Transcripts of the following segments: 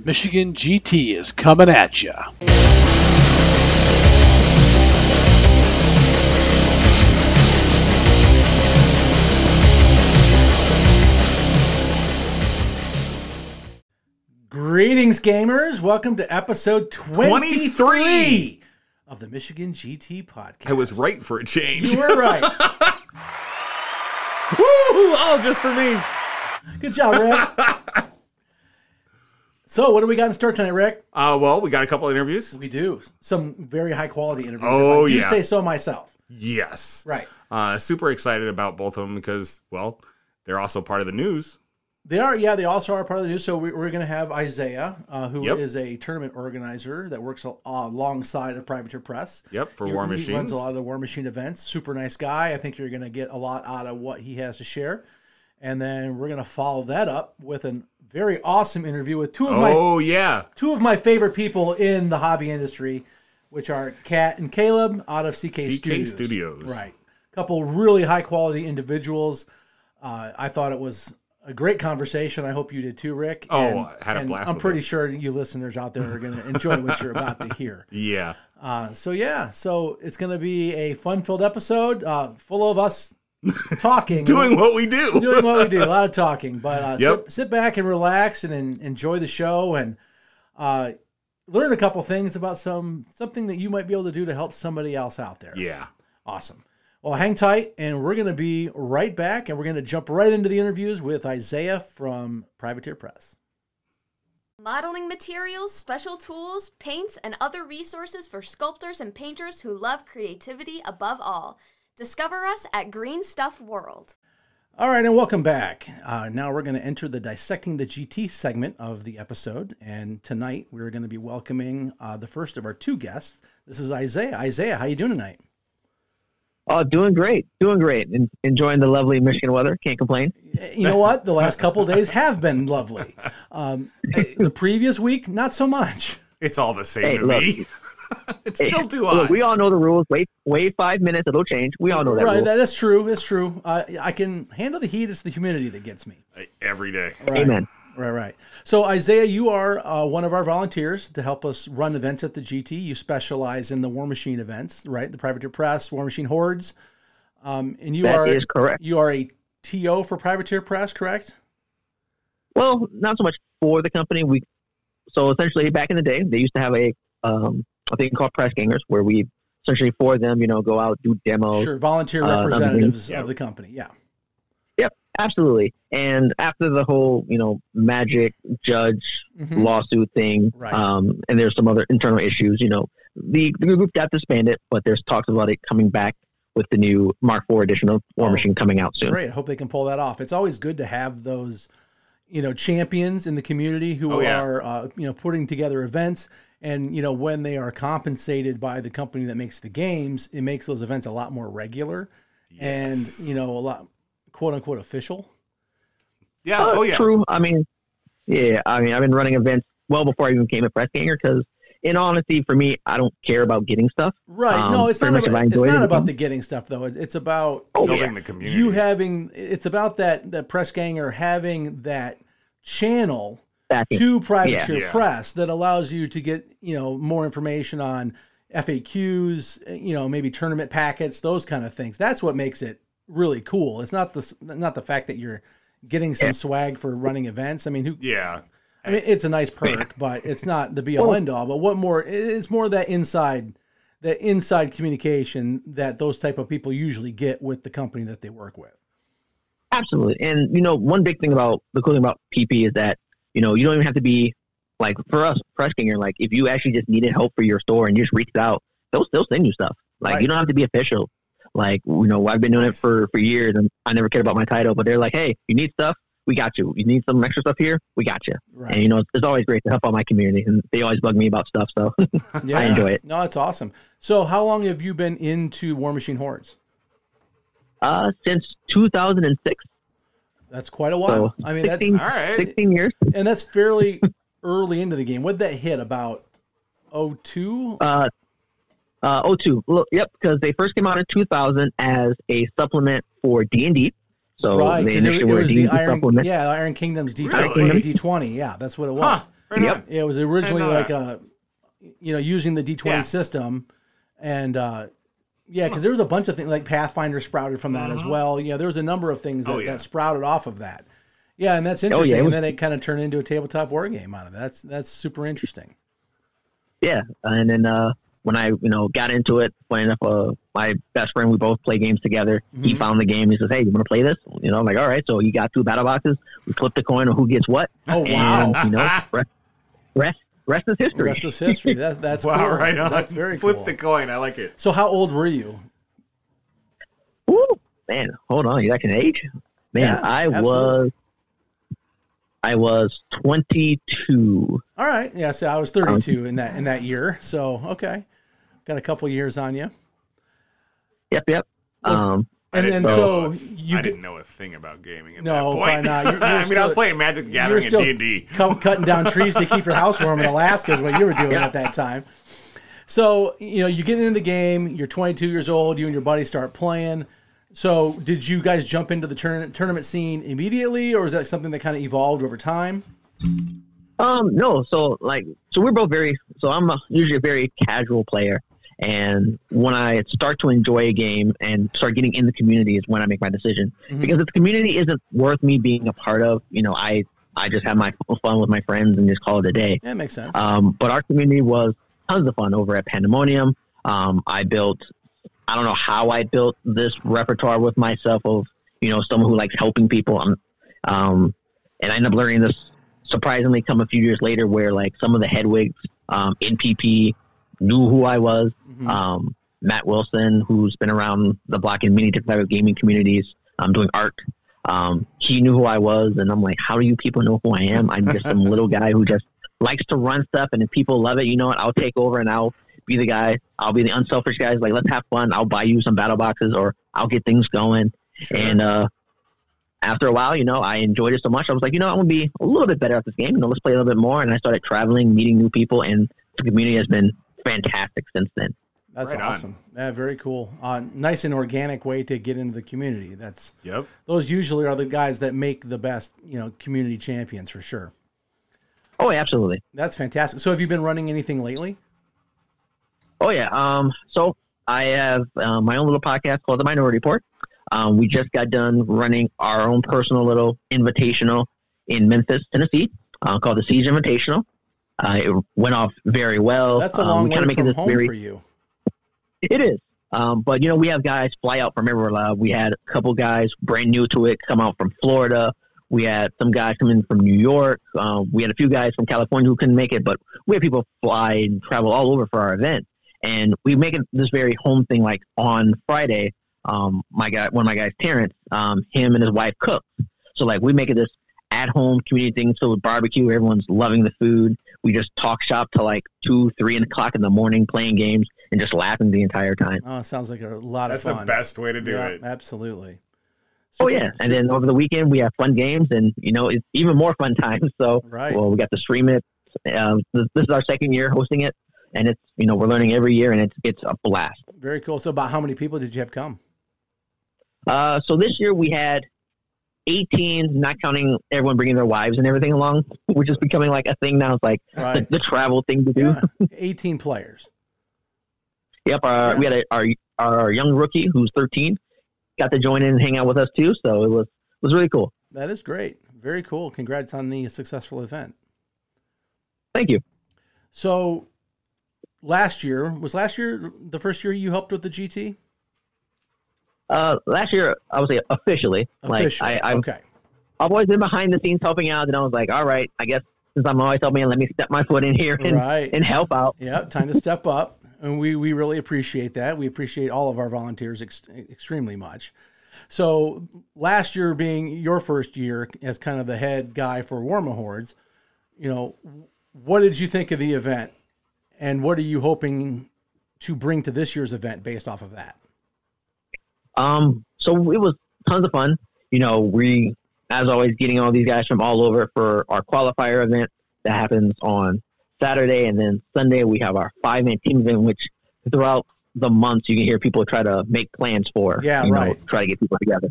The Michigan GT is coming at you. Greetings, gamers. Welcome to episode 23, 23. of the Michigan GT podcast. I was right for a change. You were right. Woo! All just for me. Good job, Rick. so, what do we got in store tonight, Rick? Uh, well, we got a couple interviews. We do some very high quality interviews. Oh, if I do yeah. say so myself. Yes. Right. Uh, super excited about both of them because, well, they're also part of the news. They are, yeah, they also are part of the news. So we, we're going to have Isaiah, uh, who is Yep. a tournament organizer that works al- alongside of Privateer Press. Yep, for He- War he runs a lot of the War Machine events. Super nice guy. I think you're going to get a lot out of what he has to share. And then we're going to follow that up with a very awesome interview with two of my Oh, yeah. two of my favorite people in the hobby industry, which are Kat and Caleb out of CK, CK Studios. Studios. Right. A couple really high quality individuals. Uh, I thought it was a great conversation. I hope you did too, Rick. Oh, And- I had a blast I'm pretty it. sure you listeners out there are going to enjoy what you're about to hear. Yeah. Uh, so yeah, so it's going to be a fun-filled episode, uh, full of us talking, Doing what we do. doing what we do, a lot of talking. But uh, Yep. sit, sit back and relax and, en- enjoy the show and uh, learn a couple things about some something that you might be able to do to help somebody else out there. yeah. Awesome. Well, hang tight, and we're going to be right back, and we're going to jump right into the interviews with Isaiah from Privateer Press. Modeling materials, special tools, paints, and other resources for sculptors and painters who love creativity above all. Discover us at Green Stuff World. All right, and welcome back. Uh, now we're going to enter the dissecting the GT segment of the episode, and tonight we're going to be welcoming uh, the first of our two guests. This is Isaiah. Isaiah, how you doing tonight? Oh, doing great, doing great, and enjoying the lovely Michigan weather. Can't complain. You know what? The last couple days have been lovely. Um, the previous week, not so much. It's all the same Hey, to look. me. it's still too look, hot. we all know the rules. Wait, wait five minutes, it'll change. We all know that right, rule. that's true. That's true. Uh, I can handle the heat. It's the humidity that gets me. Every day. Right. Amen. Right, right. So, Isaiah, you are uh, one of our volunteers to help us run events at the GT. You specialize in the War Machine events, right? The Privateer Press, War Machine Hordes, um, and you That are is correct. you are a TO for Privateer Press, correct? Well, not so much for the company. We so essentially back in the day, they used to have a um, a thing called press gangers, where we essentially for them, you know, go out do demos. Sure, volunteer uh, representatives yeah. of the company. Yeah. Yep, absolutely. And after the whole, you know, magic judge Mhm. lawsuit thing, Right. um, and there's some other internal issues. You know, the, the group got disbanded, but there's talks about it coming back with the new Mark IV edition of War Oh, Machine coming out soon. Great. I hope they can pull that off. It's always good to have those, you know, champions in the community who Oh, yeah. are, uh, you know, putting together events. And you know, when they are compensated by the company that makes the games, it makes those events a lot more regular Yes. and you know, a lot quote unquote official. Yeah. Uh, oh, yeah. True. I mean, yeah. I mean, I've been running events well before I even became a press ganger because, in honesty, for me, I don't care about getting stuff. Right. Um, no, it's not much if I about, it's not it about the getting stuff though. It's about Oh, Building yeah. the community. you having it's about that that press ganger having that channel Backing. to Privateer Yeah. Press that allows you to get you know more information on FAQs, you know maybe tournament packets, those kind of things. That's what makes it really cool. It's not the not the fact that you're getting some Yeah. swag for running events. I mean, who? yeah. I mean, it's a nice perk, but it's not the be all Well- end all. But what more? It's more that inside that inside communication that those type of people usually get with the company that they work with. Absolutely. And, you know, one big thing about the cool thing about PP is that, you know, you don't even have to be like for us, press ganger, like if you actually just needed help for your store and you just reached out, they'll still send you stuff. Like Right. you don't have to be official. Like, you know, I've been doing it for, for years and I never cared about my title, but they're like, Hey, you need stuff? We got you. You need some extra stuff here? We got you. Right. And, you know, it's, it's always great to help out my community and they always bug me about stuff. So Yeah. I enjoy it. No, it's awesome. So, how long have you been into War Machine Hordes? uh, since 2006, That's quite a while. So, I mean, that's 16 All right. 16 years. and that's fairly early into the game. What did that hit about 02? Uh, uh, O2. Look, yep, because they first came out in 2000 as a supplement for D and D. So right, they because it, initially it were was D&D Iron, supplement. yeah, Iron Kingdoms D Really? D20. Yeah, that's what it was. Huh. Right Yep. Yeah, it was originally like that. a, you know, using the D twenty Yeah. system, and uh, yeah, because there was a bunch of things like Pathfinder sprouted from that as well. Yeah, there was a number of things that, Uh-huh. Oh, yeah. that sprouted off of that. Yeah, and that's yeah, interesting. it and then it kind of turned into a tabletop war game out of it. That's that's super interesting. Yeah, and then uh, when I you know got into it, funny enough, uh, my best friend, we both play games together. He Mhm. found the game. He says, "Hey, you want to play this?" You know, I'm like, "All right." So he got two battle boxes. We flipped the coin on who gets what, Oh wow, and you know, rest rest, rest is history. rest is history. That, that's Wow, cool. right on. That's very Flip cool. the coin. I like it. So how old were you? Ooh, man, hold on, you that can age. Man, Yeah, I absolutely. was, I was 22. All right. Yeah. So I was 32 in that in that year. So okay, got a couple years on you. Yep, yep. Um, I And then so you I didn't know a thing about gaming at No, that probably point. not. You're- you're I mean, I was playing Magic the Gathering still and D&D. cu- cutting down trees to keep your house warm in Alaska is what you were doing Yeah. at that time. So you know you get into the game. You're 22 years old. You and your buddy start playing. So did you guys jump into the tournament tournament scene immediately, or is that something that kind of evolved over time? Um, no, so like, so we're both very, so I'm a, usually a very casual player. And when I start to enjoy a game and start getting in the community is when I make my decision. Mhm. Because if the community isn't worth me being a part of, you know, I, I just have my fun with my friends and just call it a day. Yeah, makes sense. Um, but our community was tons of fun over at Pandemonium. Um, I built, I don't know how I built this repertoire with myself of, you know, someone who likes helping people. Um, um, and I ended up learning this surprisingly come a few years later where like some of the headwigs um, in PP knew who I was. Mhm. Um, Matt Wilson, who's been around the block in many different type of gaming communities, um, doing art. Um, he knew who I was, and I'm like, how do you people know who I am? I'm just some little guy who just likes to run stuff, and if people love it, you know what? I'll take over and I'll be the guy. I'll be the unselfish guy. Like, let's have fun. I'll buy you some battle boxes, or I'll get things going. And uh, after a while, you know, I enjoyed it so much. I was like, you know, I want to be a little bit better at this game. You know, let's play a little bit more. And I started traveling, meeting new people, and the community has been fantastic since then. That's Right on. awesome. Yeah, very cool. Uh, nice and organic way to get into the community. That's Yep. those usually are the guys that make the best, you know, community champions for sure. Oh, absolutely. That's fantastic. So have you been running anything lately? Oh yeah. Um. So I have uh, my own little podcast called The Minority Report. Um, we just got done running our own personal little invitational in Memphis, Tennessee, uh, called the Siege Invitational. Uh, it went off very well. That's a Um, long kinda way from this home very- for you. It is. Um, but you know, we have guys fly out from everywhere. Uh, we had a couple guys brand new to it come out from Florida. We had some guys come in from New York. Um, we had a few guys from California who couldn't make it, but we had people fly and travel all over for our event. And we make it this very home thing. Like on Friday, um, my guy, one of my guys, Terrence, um, him and his wife cook. So like we make it this at home community thing. So with barbecue, everyone's loving the food. We just talk shop till like two, three o'clock in the morning, playing games and just laughing the entire time. Oh, it sounds like a lot That's of fun. That's the best way to do yeah, it. Absolutely. Oh Super- yeah, super- and then over the weekend we have fun games, and you know it's even more fun times. So right. well, we got to stream it. Um, this, this is our second year hosting it, and it's you know we're learning every year, and it's it's a blast. Very cool. So about how many people did you have come? Uh, so this year we had 18, not counting everyone bringing their wives and everything along, which is becoming like a thing now. It's like the, Right. the travel thing to do. Yeah. 18 players. Yep, uh, Yeah. we had a, our our young rookie who's 13 got to join in and hang out with us too. So it was was really cool. That is great. Very cool. Congrats on the successful event. Thank you. So last year, was last year the first year you helped with the GT? Uh, last year, I would say officially, Officially. like I, I've okay. I've always been behind the scenes helping out, and I was like, all right, I guess since I'm always helping, let me step my foot in here and, Right. and help out. Yeah, time to step up. And we, we really appreciate that. We appreciate all of our volunteers ex- extremely much. So, last year being your first year as kind of the head guy for Warma Hordes, you know, what did you think of the event? And what are you hoping to bring to this year's event based off of that? Um, so it was tons of fun. You know, we, as always, getting all these guys from all over for our qualifier event that happens on Saturday, and then Sunday we have our five man team event, which throughout the months you can hear people try to make plans for. Yeah, you know, right. try to get people together.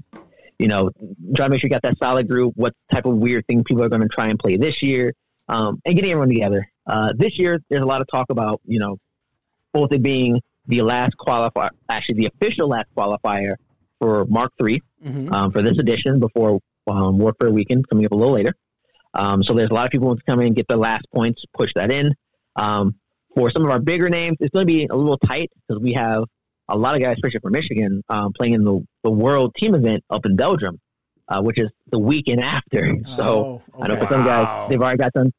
You know, try to make sure you got that solid group. What type of weird thing people are going to try and play this year? um, and getting everyone together. Uh, this year, there's a lot of talk about you know both it being the last qualifier, actually the official last qualifier for Mark Three Mhm. um, for this edition before um, Warfare Weekend coming up a little later. Um, so there's a lot of people who want to come in and get the last points, push that in. Um, for some of our bigger names, it's going to be a little tight because we have a lot of guys, especially from Michigan, um, playing in the, the World Team event up in Belgium, uh, which is the weekend after. So Oh, I know for some guys, they've already got them.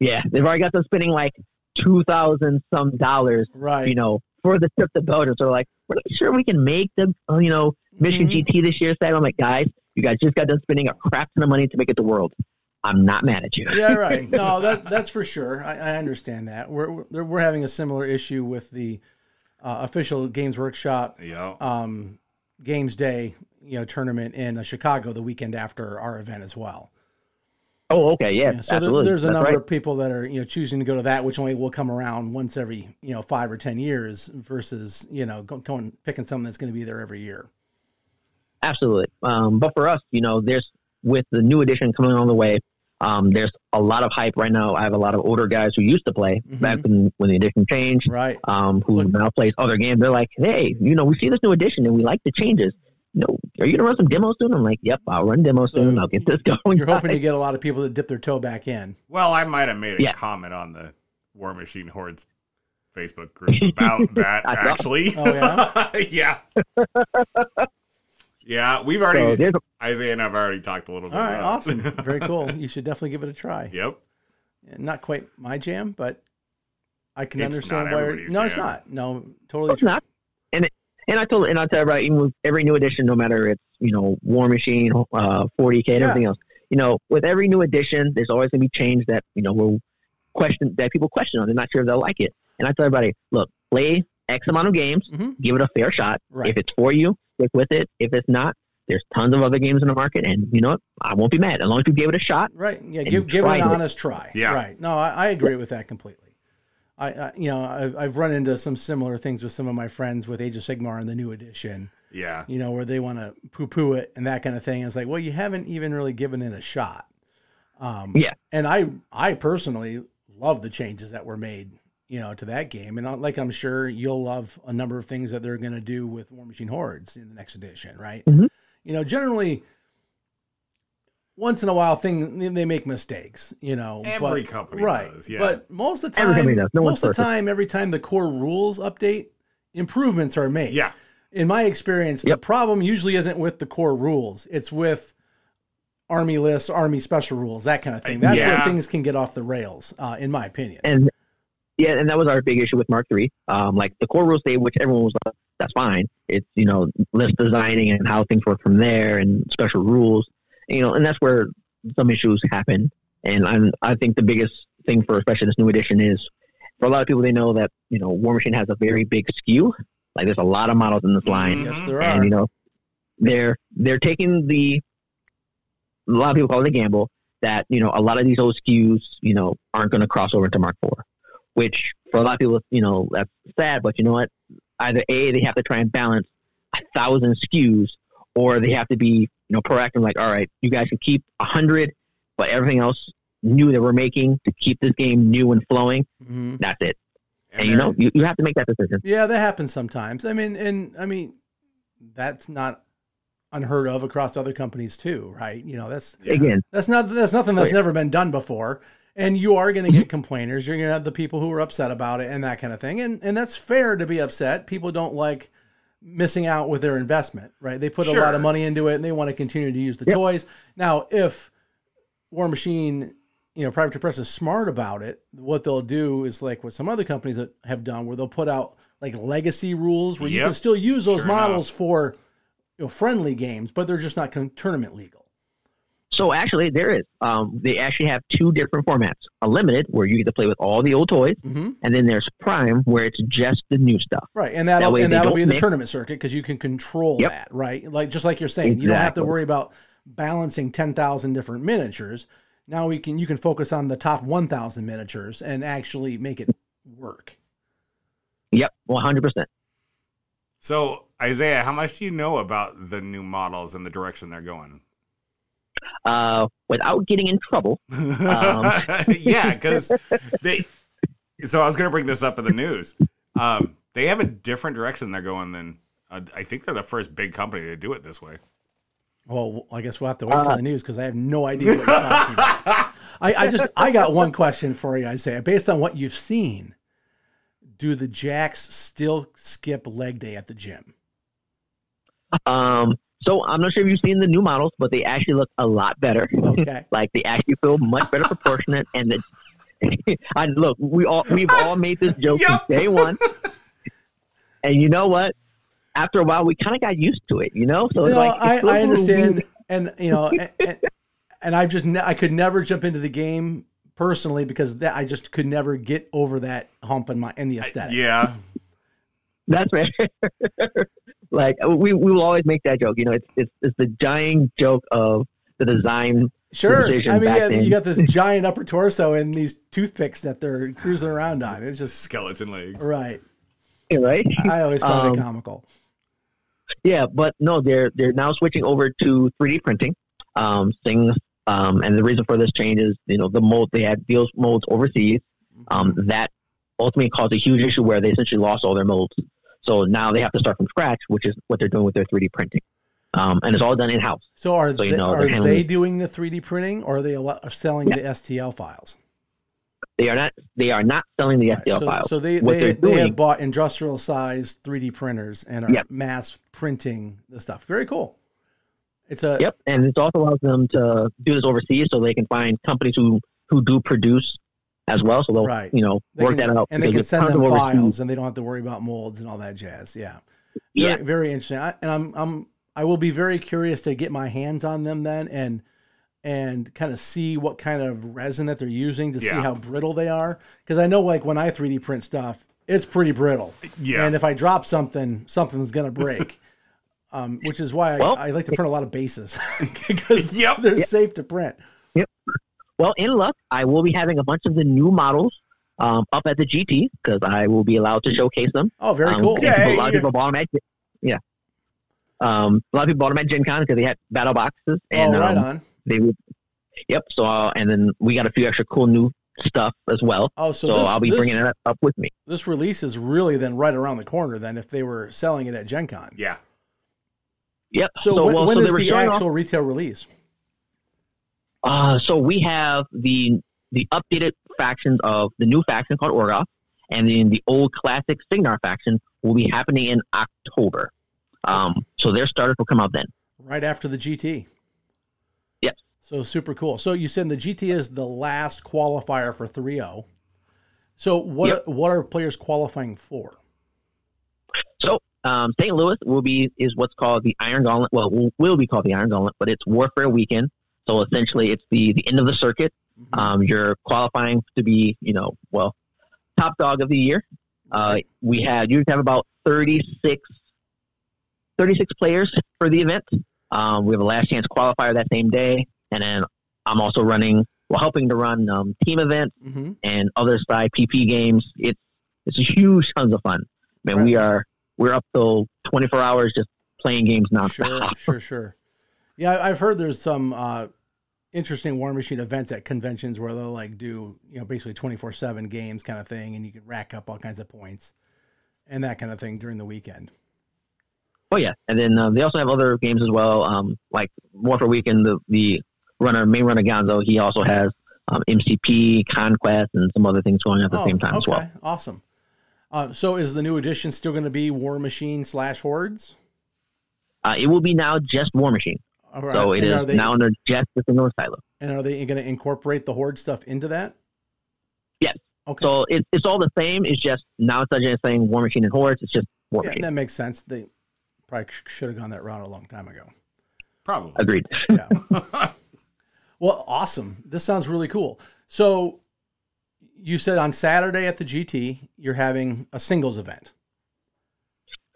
Yeah, they've already got them spending like two thousand some dollars, right. you know, for the trip to Belgium. So they're like, we're not sure we can make the, uh, you know, Michigan Mhm. GT this year. So I'm like, guys, you guys just got done spending a crap ton of money to make it to World. I'm not mad at you. yeah, right. No, that that's for sure. I, I understand that. We're we're, we're having a similar issue with the uh, official Games Workshop Yeah. um, Games Day, you know, tournament in uh, Chicago the weekend after our event as well. Oh, okay, yeah, Yeah, so there, there's a That's number right. of people that are you know choosing to go to that, which only will come around once every you know five or ten years, versus you know go- going picking something that's going to be there every year. Absolutely. Um, but for us, you know, there's with the new edition coming on the way. Um, there's a lot of hype right now. I have a lot of older guys who used to play Mhm. back when, when the edition changed. Right. um, who Look- now plays other games. They're like, hey, you know, we see this new edition and we like the changes. You know, are you gonna run some demos soon? I'm like, yep, I'll run demos So soon. I'll get this going. You're hoping to get a lot of people to dip their toe back in. Well, I might have made a Yeah. comment on the War Machine Hordes Facebook group about that. Actually. Oh, yeah. yeah, we've already So a, Isaiah and I've already talked a little bit. All right, about awesome, very cool. You should definitely give it a try. Yep. Not quite my jam, but I can It's understand not why. everybody's No, it's not. No, totally it's true. not. And it, and I told and I tell everybody, even with every new edition, no matter it's you know War Machine, uh, 40k, and Yeah. everything else, you know, with every new edition, there's always gonna be change that you know will question that people question on. They're not sure if they'll like it. And I tell everybody, look, play X amount of games, Mhm. give it a fair shot. Right. If it's for you, stick with it. If it's not, there's tons of other games in the market, and you know what? I won't be mad as long as you gave it a shot. Right. Yeah. Give give it an tried it. honest try. Yeah. Right. No, I, I agree with that completely. I, I you know I've, I've run into some similar things with some of my friends with Age of Sigmar in the new edition. Yeah. You know where they want to poo poo it and that kind of thing. It's like, well, you haven't even really given it a shot. Um, Yeah. And I I personally love the changes that were made. You know, to that game, and I- like I'm sure you'll love a number of things that they're going to do with War Machine Hordes in the next edition, right? Mhm. You know, generally, once in a while, thing they- they make mistakes. You know, Every but- company right? does, yeah. But most of the time, company does. No most of the time, every time the core rules update, improvements are made Yeah. in my experience, the problem usually isn't with the core rules. It's with army lists, army special rules, that kind of thing. That's where things can get off the rails, uh, in my opinion. And yeah, and that was our big issue with Mark Three. Um, like the core rules state, which everyone was like, that's fine. It's you know list designing and how things work from there, and special rules. You know, and that's where some issues happen. And I'm, I think the biggest thing for especially this new edition is for a lot of people they know that you know War Machine has a very big SKU. Like there's a lot of models in this mm-hmm. line, yes, there and you know they're they're taking the a lot of people call it a gamble that you know a lot of these old SKUs you know aren't going to cross over into Mark Four, which for a lot of people you know that's sad. But you know what? Either a they have to try and balance a thousand SKUs, or they have to be you know proactive. Like all right, you guys can keep a hundred, but everything else new that we're making to keep this game new and flowing. Mhm. That's it. And, And, you know you, you have to make that decision. Yeah, that happens sometimes. I mean, and I mean, that's not unheard of across other companies too, right? You know, that's Yeah. Again, that's not that's nothing that's Oh, yeah. never been done before. And you are going to get complainers. You're going to have the people who are upset about it and that kind of thing. And and that's fair to be upset. People don't like missing out with their investment, right? They put a lot of money into it and they want to continue to use the Yep. toys. Now, if War Machine, you know, Privateer Press is smart about it, what they'll do is like what some other companies that have done, where they'll put out like legacy rules where you can still use those Sure models for you know friendly games, but they're just not con- tournament legal. So actually, there is. Um, they actually have two different formats: a limited, where you get to play with all the old toys, hmm and then there's Prime, where it's just the new stuff. Right, and that'll That way and that'll don't be the mix- tournament circuit because you can control Yep. that, right? Like just like you're saying, you don't have to worry about balancing ten thousand different miniatures. Now we can you can focus on the top one thousand miniatures and actually make it work. Yep, one hundred percent. So, Isaiah, how much do you know about the new models and the direction they're going? Uh, without getting in trouble, yeah, because they. So I was going to bring this up in the news. Um, they have a different direction they're going than. Uh, I think they're the first big company to do it this way. Well, I guess we'll have to wait till the news because I have no idea what you're talking about. I, I just I got one question for you, Isaiah. Based on what you've seen, do the Jacks still skip leg day at the gym? Um, so I'm not sure if you've seen the new models, but they actually look a lot better. Okay. like they actually feel much better proportionate, and the, I look, we all we've all made this joke Yep. since day one. And you know what? After a while, we kind of got used to it. You know, so You it's know, like it's I, still a I little understand, weird. and you know, and, and, and I've just ne- I could never jump into the game personally because that I just could never get over that hump in my in the aesthetic. Yeah, That's right. Like we we will always make that joke. You know, it's it's it's the giant joke of the design. Sure. Decision I mean, yeah, you got this giant upper torso and these toothpicks that they're cruising around on. It's just skeleton legs. right. Yeah, Right? I always find it Um, comical. Yeah, but no, they're they're now switching over to 3D printing. Um, things, um, and the reason for this change is you know the mold they had those molds overseas. Um, that ultimately caused a huge issue where they essentially lost all their molds. So now they have to start from scratch, which is what they're doing with their 3D printing. Um, and it's all done in house. So are so they, know, are they doing the 3D printing or are they selling the STL files? They are not they are not selling the Right, STL so, files. so they What they, they're they have bought industrial sized 3D printers and are Yep. mass printing the stuff. Very cool. It's a Yep, and it also allows them to do this overseas, so they can find companies who who do produce as well. So they'll Right. you know they work can- that out. and they because can there's send them of overseas- files and they don't have to worry about molds and all that jazz. Yeah. Yeah, very, very interesting. I, and I'm I'm I will be very curious to get my hands on them then and and kind of see what kind of resin that they're using to see how brittle they are because I know like when I 3D print stuff, it's pretty brittle. Yeah. And if I drop something, something's gonna break. um, which is why Well- I, I like to print a lot of bases because Yep. they're safe to print. Well, in luck, I will be having a bunch of the new models um, up at the GT because I will be allowed to showcase them. Oh, very Um, cool. and Yeah. A lot of people bought them at yeah. Um, a lot of people bought them at Gen Con because they had battle boxes and oh, right um, on. they would. Yep. So uh, and then we got a few extra cool new stuff as well. Oh, so, So, this, I'll be this, bringing it up with me. this release is really then right around the corner then if they were selling it at Gen Con. Yeah. Yep. So, when, well, when so is the showing off- actual retail release? Uh, so we have the the updated factions of the new faction called Orgoth, and then the old classic Cygnar faction will be happening in October. Um, so their starters will come out then. right after the GT. Yep. So super cool. So you said the GT is the last qualifier for 3.0. So what Yep. what are players qualifying for? So um, St. Louis will be is what's called the Iron Gauntlet. Well, will be called the Iron Gauntlet, but it's Warfare Weekend. So essentially, it's the the end of the circuit. Um, you're qualifying to be, you know, well, top dog of the year. Uh, we have you have about 36, 36 players for the event. Um, we have a last chance qualifier that same day, and then I'm also running, well, helping to run um, team events hmm and other side PP games. It's it's a huge tons of fun. Man, we are we're up till 24 hours just playing games Sure, nonstop. sure, sure. Yeah, I- I've heard there's some uh, interesting War Machine events at conventions where they'll like do you know basically 24 seven games kind of thing, and you can rack up all kinds of points and that kind of thing during the weekend. Oh yeah, and then uh, they also have other games as well. Um, like Warfare Weekend, the the runner main runner Gonzo, he also has um, MCP, Conquest, and some other things going on at the Oh, same time as well. Awesome. Uh, so is the new edition still going to be War Machine slash Hordes? Uh, it will be now just War Machine, right. so it and is are they, now under just the single silo. And are they going to incorporate the Horde stuff into that? Yes. Okay. So it, it's all the same. It's just now instead of just saying War Machine and Hordes, it's just War yeah, Machine. that makes sense. They probably sh- should have gone that route a long time ago. Probably. Agreed. Yeah. well, awesome. This sounds really cool. So you said on Saturday at the GT, you're having a singles event.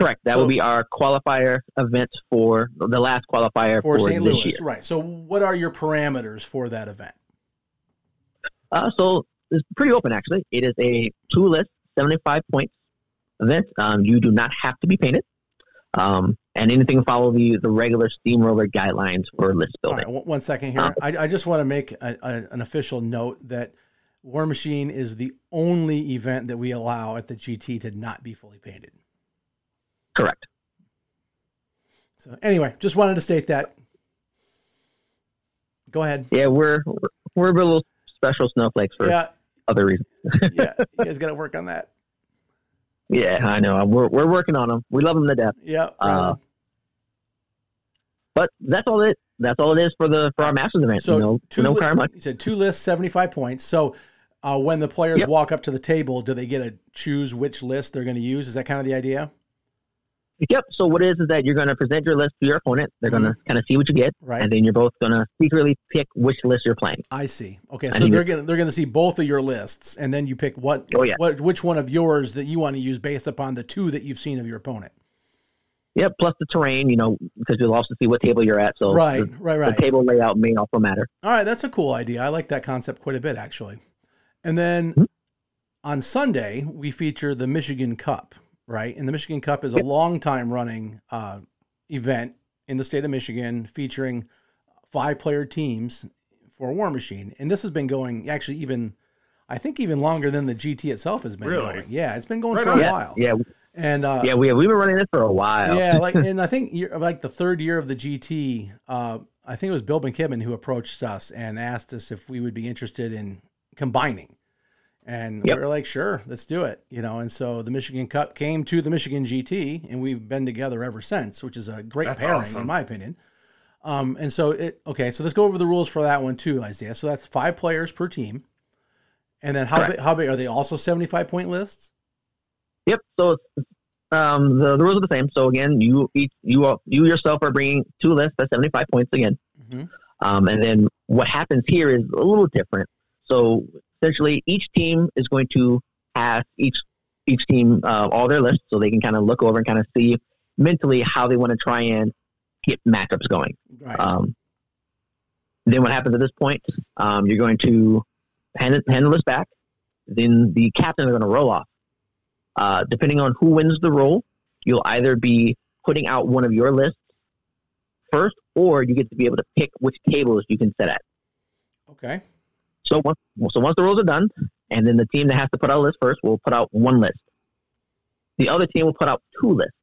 Correct. That So- will be our qualifier event for the last qualifier for for, St. this Louis, year. right? So, what are your parameters for that event? Uh, so it's pretty open actually. It is a two list, seventy five points event. Um, you do not have to be painted. Um, and anything follow the the regular steamroller guidelines for list building. right, one- one second here. Uh, I, I just want to make a, a, an official note that War Machine is the only event that we allow at the GT to not be fully painted. Correct. So anyway, just wanted to state that. Go ahead. Yeah, we're we're a little special snowflakes for Yeah, other reasons. yeah. You guys got to work on that. Yeah, I know. We're we're working on them. We love them to death. Yeah. Uh, But that's all it. That's all it is for the for our Masters event. So you know, two no li- much. You said two lists, seventy-five points. So uh, when the players Yep. walk up to the table, do they get to choose which list they're going to use? Is that kind of the idea? Yep. So what it is is that you're going to present your list to your opponent. They're going to kind of see what you get, Mm-hmm. Right. and then you're both going to secretly pick which list you're playing. I see. Okay, so they're gonna they're gonna see both of your lists, and then you pick what Oh, yeah. what which one of yours that you want to use based upon the two that you've seen of your opponent. Yep. Plus the terrain, you know, because you'll also see what table you're at. So right, the, right, the right. table layout may also matter. All right, that's a cool idea. I like that concept quite a bit, actually. And then Mhm. on Sunday, we feature the Michigan Cup, right? And the Michigan Cup is a long time running uh, event in the state of Michigan featuring five player teams for War Machine. And this has been going actually even, I think, even longer than the GT itself has been Really? going. Yeah, it's been going Right for on. a Yeah. while. Yeah. And uh, Yeah. We we've been running this for a while. yeah, like, and I think year, like the third year of the GT, uh, I think it was Bill McKibben who approached us and asked us if we would be interested in combining. And Yep. we were like, sure, let's do it. You know, and so the Michigan Cup came to the Michigan GT, and we've been together ever since, which is a great That's pairing awesome. in my opinion. Um, and so it okay, so let's go over the rules for that one too, Isaiah. So that's five players per team, and then how Correct. big? How big are they? Also seventy five point lists. Yep. So um, the, the rules are the same. So again, you each you are, you yourself are bringing two lists at 75 points again. Mhm. Um, and then what happens here is a little different. So essentially, each team is going to have each each team uh, all their lists, so they can kind of look over and kind of see mentally how they want to try and get matchups going. Right. Um, then what happens at this point? Um, you're going to hand it, hand the list back. Then the captain are going to roll off. Uh, depending on who wins the roll, you'll either be putting out one of your lists first, or you get to be able to pick which tables you can set at. okay. So once, so once the rules are done, and then the team that has to put out a list first will put out one list. The other team will put out two lists,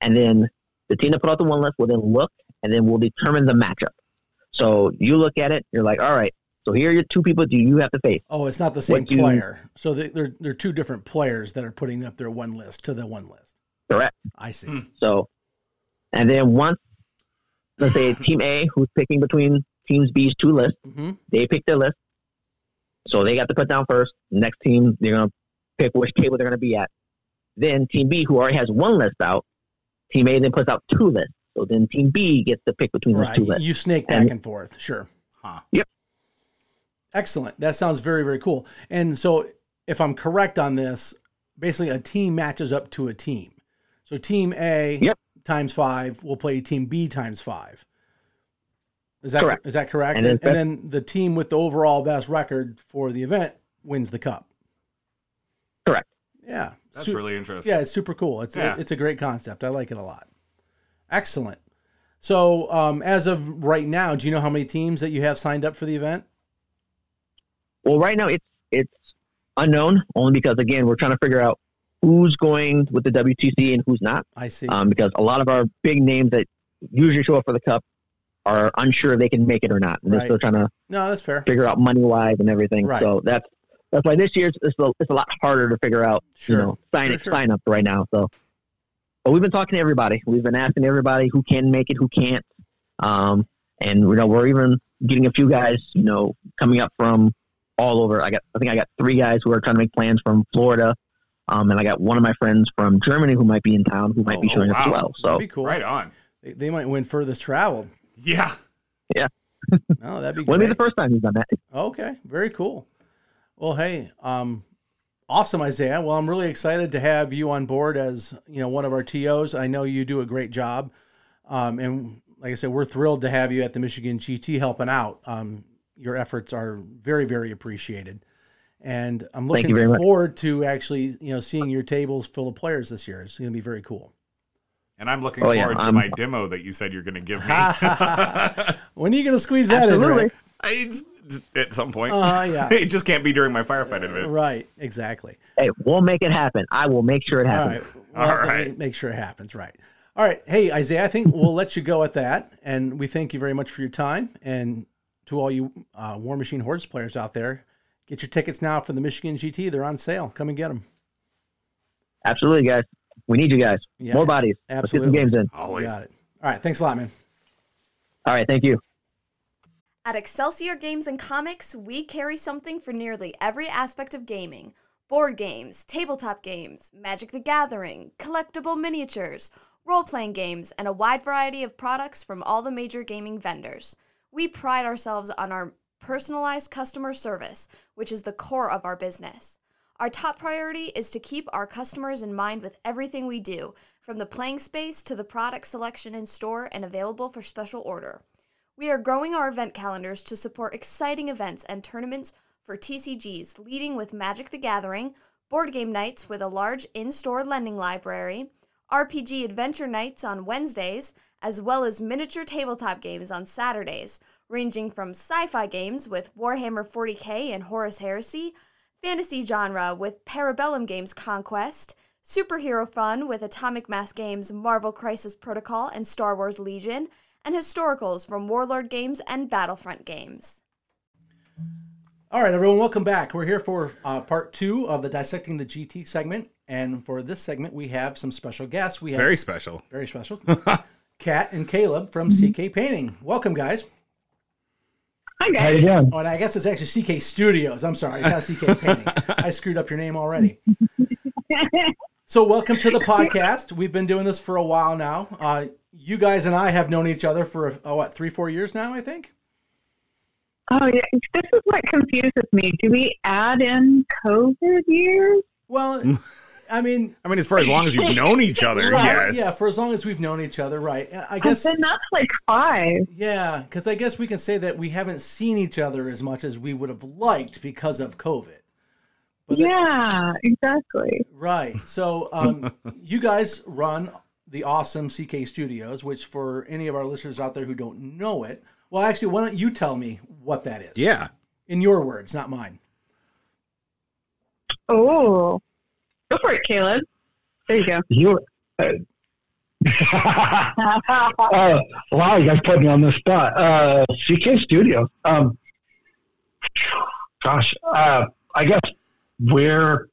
and then the team that put out the one list will then look, and then will determine the matchup. So you look at it, you're like, all right. So here are your two people do you have to face. Oh, it's not the same What you- player. So they, they're they're two different players that are putting up their one list to the one list. Correct. I see. Hmm. So, and then once, let's say Team A, who's picking between Teams B's two lists, hmm they pick their list. So they got to put down first. Next team, they're going to pick which table they're going to be at. Then Team B, who already has one list out, Team A then puts out two lists. So then Team B gets to pick between those two lists. You snake back And- and forth. Sure. Huh. Excellent. That sounds very very cool. And so, if I'm correct on this, basically a team matches up to a team. So Team A Yep. times five will play Team B times five. Is that Correct. is that correct? And And, then- and then the team with the overall best record for the event wins the cup. Correct. Yeah. That's Su- really interesting. Yeah, it's super cool. It's Yeah. a, it's a great concept. I like it a lot. Excellent. So, um, as of right now, do you know how many teams that you have signed up for the event? Well, right now it's it's unknown only because again we're trying to figure out who's going with the WTC and who's not. I see. Um, because a lot of our big names that usually show up for the cup are unsure if they can make it or not. And Right. they're still trying to no, that's fair. figure out money wise and everything. Right. So that's that's why this year's it's a, it's a lot harder to figure out. Sure. You know, sign Sure, sure. sign up right now. So, but we've been talking to everybody. We've been asking everybody who can make it, who can't. Um, and you know, we're even getting a few guys. You know, coming up from all over. I got I think I got three guys who are trying to make plans from Florida. Um, and I got one of my friends from Germany who might be in town who might be Oh, showing up as well. So That'd be cool. Right on. They, they might win furthest travel. Yeah. Yeah. Oh, that'd be wouldn't be the first time he's done that. Okay, very cool. Well, hey, um, awesome, Isaiah. Well, I'm really excited to have you on board as you know one of our tos. I know you do a great job, um, and like I said, we're thrilled to have you at the Michigan GT helping out. Um, your efforts are very, very appreciated, and I'm looking very much. forward to actually you know seeing your tables full of players this year. It's going to be very cool. And I'm looking Oh, forward to I'm- my demo that you said you're going to give me. when are you going to squeeze that in? Absolutely. Rick? It's- at some point. Uh, yeah. it just can't be during my firefighting event. Right, exactly. Hey, we'll make it happen. I will make sure it happens. right. All We'll have to right. Make sure it happens. Right. All right. Hey, Isaiah, I think we'll let you go at that. And we thank you very much for your time. And to all you uh, War Machine Hordes players out there, get your tickets now for the Michigan GT. They're on sale. Come and get them. Absolutely, guys. We need you guys. Yeah, More bodies. absolutely. Let's get some games in. Always. Got it. All right. Thanks a lot, man. All right. Thank you. At Excelsior Games and Comics, we carry something for nearly every aspect of gaming board games, tabletop games, Magic the Gathering, collectible miniatures, role playing games, and a wide variety of products from all the major gaming vendors. We pride ourselves on our personalized customer service, which is the core of our business. Our top priority is to keep our customers in mind with everything we do, from the playing space to the product selection in store and available for special order. We are growing our event calendars to support exciting events and tournaments for TCGs, leading with Magic the Gathering, board game nights with a large in store lending library, RPG adventure nights on Wednesdays, as well as miniature tabletop games on Saturdays, ranging from sci fi games with Warhammer 40k and Horus Heresy, fantasy genre with Parabellum Games Conquest, superhero fun with Atomic Mass Games Marvel Crisis Protocol and Star Wars Legion, and historicals from Warlord Games and Battlefront Games. All right, everyone, welcome back. We're here for uh, part two of the Dissecting the GT segment. And for this segment, we have some special guests. We have Very special. very special Kat and Caleb from CK Painting. Welcome, guys. Hi How you guys. doing? Oh, and I guess it's actually CK Studios. I'm sorry, it's not CK Painting. I screwed up your name already. So, welcome to the podcast. We've been doing this for a while now. Uh, you guys and I have known each other for uh, what three, four years now, I think. Oh yeah, this is what confuses me. Do we add in COVID years? Well, I mean, I mean, as far as long as you've known each other, right, yes. yeah, for as long as we've known each other, right? I I guess, then that's like five. yeah, because I guess we can say that we haven't seen each other as much as we would have liked because of COVID. But that- yeah, exactly. Right. So um, you guys run the awesome CK Studios, which for any of our listeners out there who don't know it, well, actually, why don't you tell me what that is? yeah. In your words, not mine. Oh, go for it, Caleb. There you go. You. Uh, uh, wow, you guys put me on the spot. Uh, CK Studios. Um, gosh, uh, I guess we're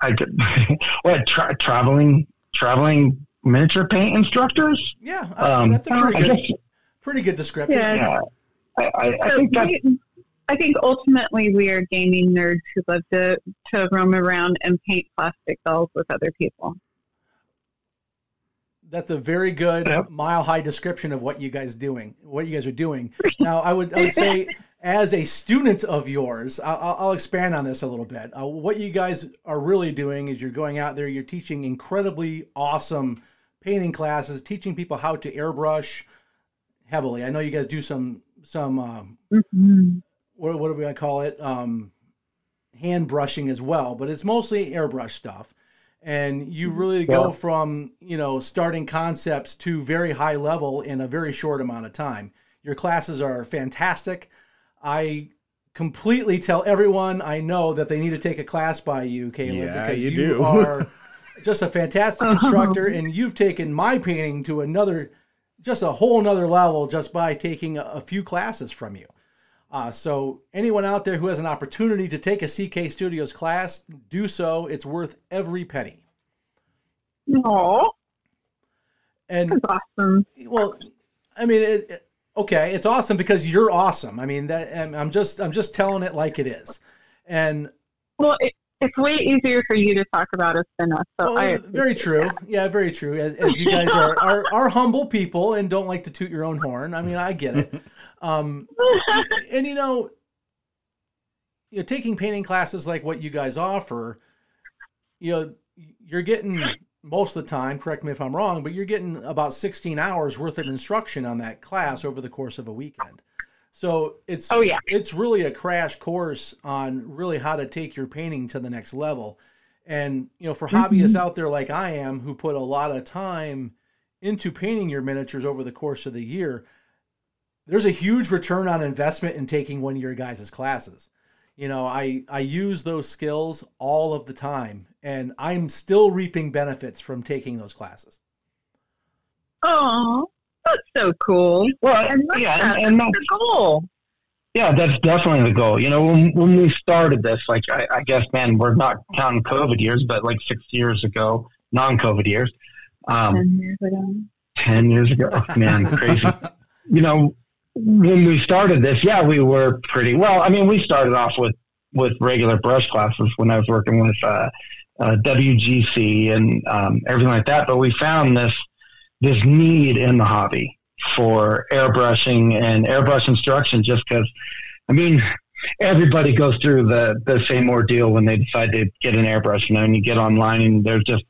I get, what tra- traveling traveling miniature paint instructors. Yeah, Um, that's a pretty I good, guess pretty good description. Yeah. yeah. I, I, I think that we, I think ultimately we are gaming nerds who love to to roam around and paint plastic dolls with other people. That's a very good Yep. mile high description of what you guys doing, what you guys are doing. Now, I would I would say as a student of yours, I'll, I'll- I'll expand on this a little bit. Uh, what you guys are really doing is you're going out there, you're teaching incredibly awesome painting classes, teaching people how to airbrush heavily. I know you guys do some some um, Mm-hmm. What, what do we gonna call it? Um, hand brushing as well, but it's mostly airbrush stuff. And you really go from you know starting concepts to very high level in a very short amount of time. Your classes are fantastic. I completely tell everyone I know that they need to take a class by you, Caleb, Yeah, because you you, do. are just a fantastic instructor, and you've taken my painting to another, just a whole nother level just by taking a, a few classes from you. Uh, so anyone out there who has an opportunity to take a CK Studios class, do so. It's worth every penny. Oh, And that's awesome. well, I mean, it, it- okay, it's awesome because you're awesome. I mean, that I'm just I'm just telling it like it is. And Well, it, it's way easier for you to talk about us than us. So well, I very true. Yeah, very true. As, as you guys are, are are humble people and don't like to toot your own horn. I mean, I get it. Um, and you know, you know, taking painting classes like what you guys offer, you know, you're getting most of the time. Correct me if I'm wrong, but you're getting about 16 hours worth of instruction on that class over the course of a weekend. So it's Oh, yeah. it's really a crash course on really how to take your painting to the next level. And you know, for mm-hmm. hobbyists out there like I am, who put a lot of time into painting your miniatures over the course of the year, there's a huge return on investment in taking one of your guys' classes. You know, I I use those skills all of the time, and I'm still reaping benefits from taking those classes. Oh, that's so cool. Well, And yeah, and, and That's the goal. Yeah, that's definitely the goal. You know, when, when we started this, like, I, I guess, man, we're not counting COVID years, but like six years ago, non COVID years, um, Ten years ago. 10 years ago, man, crazy. You know, when we started this, yeah, we were pretty well. I mean, we started off with, with regular brush classes when I was working with uh, uh, WGC and um, everything like that. But we found this, this need in the hobby for airbrushing and airbrush instruction just because, I mean, everybody goes through the, the same ordeal when they decide to get an airbrush. You know, and you get online and there's just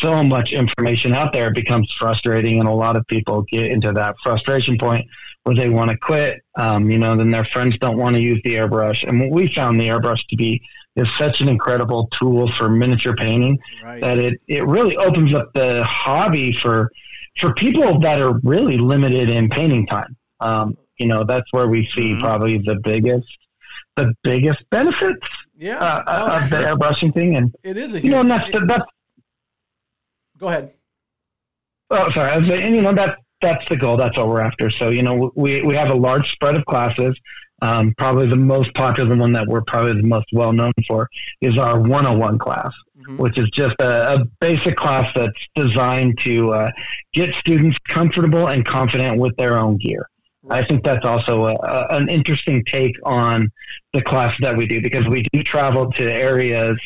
so much information out there. It becomes frustrating, and a lot of people get into that frustration point where they want to quit. Um, you know, then their friends don't want to use the airbrush. And what we found the airbrush to be is such an incredible tool for miniature painting Right. that it, it really opens up the hobby for for people that are really limited in painting time. Um, you know, that's where we see Mhm. probably the biggest the biggest benefits yeah. uh, Oh, of sure. the airbrushing thing. And It is a huge. you know, that's that's go ahead. oh sorry, I was saying, and, you know that that's the goal. That's what we're after. So you know, we we have a large spread of classes. Um, probably the most popular one that we're probably the most well known for is our 101 class. Mhm. which is just a, a basic class that's designed to uh, get students comfortable and confident with their own gear. I think that's also a, a, an interesting take on the class that we do because we do travel to areas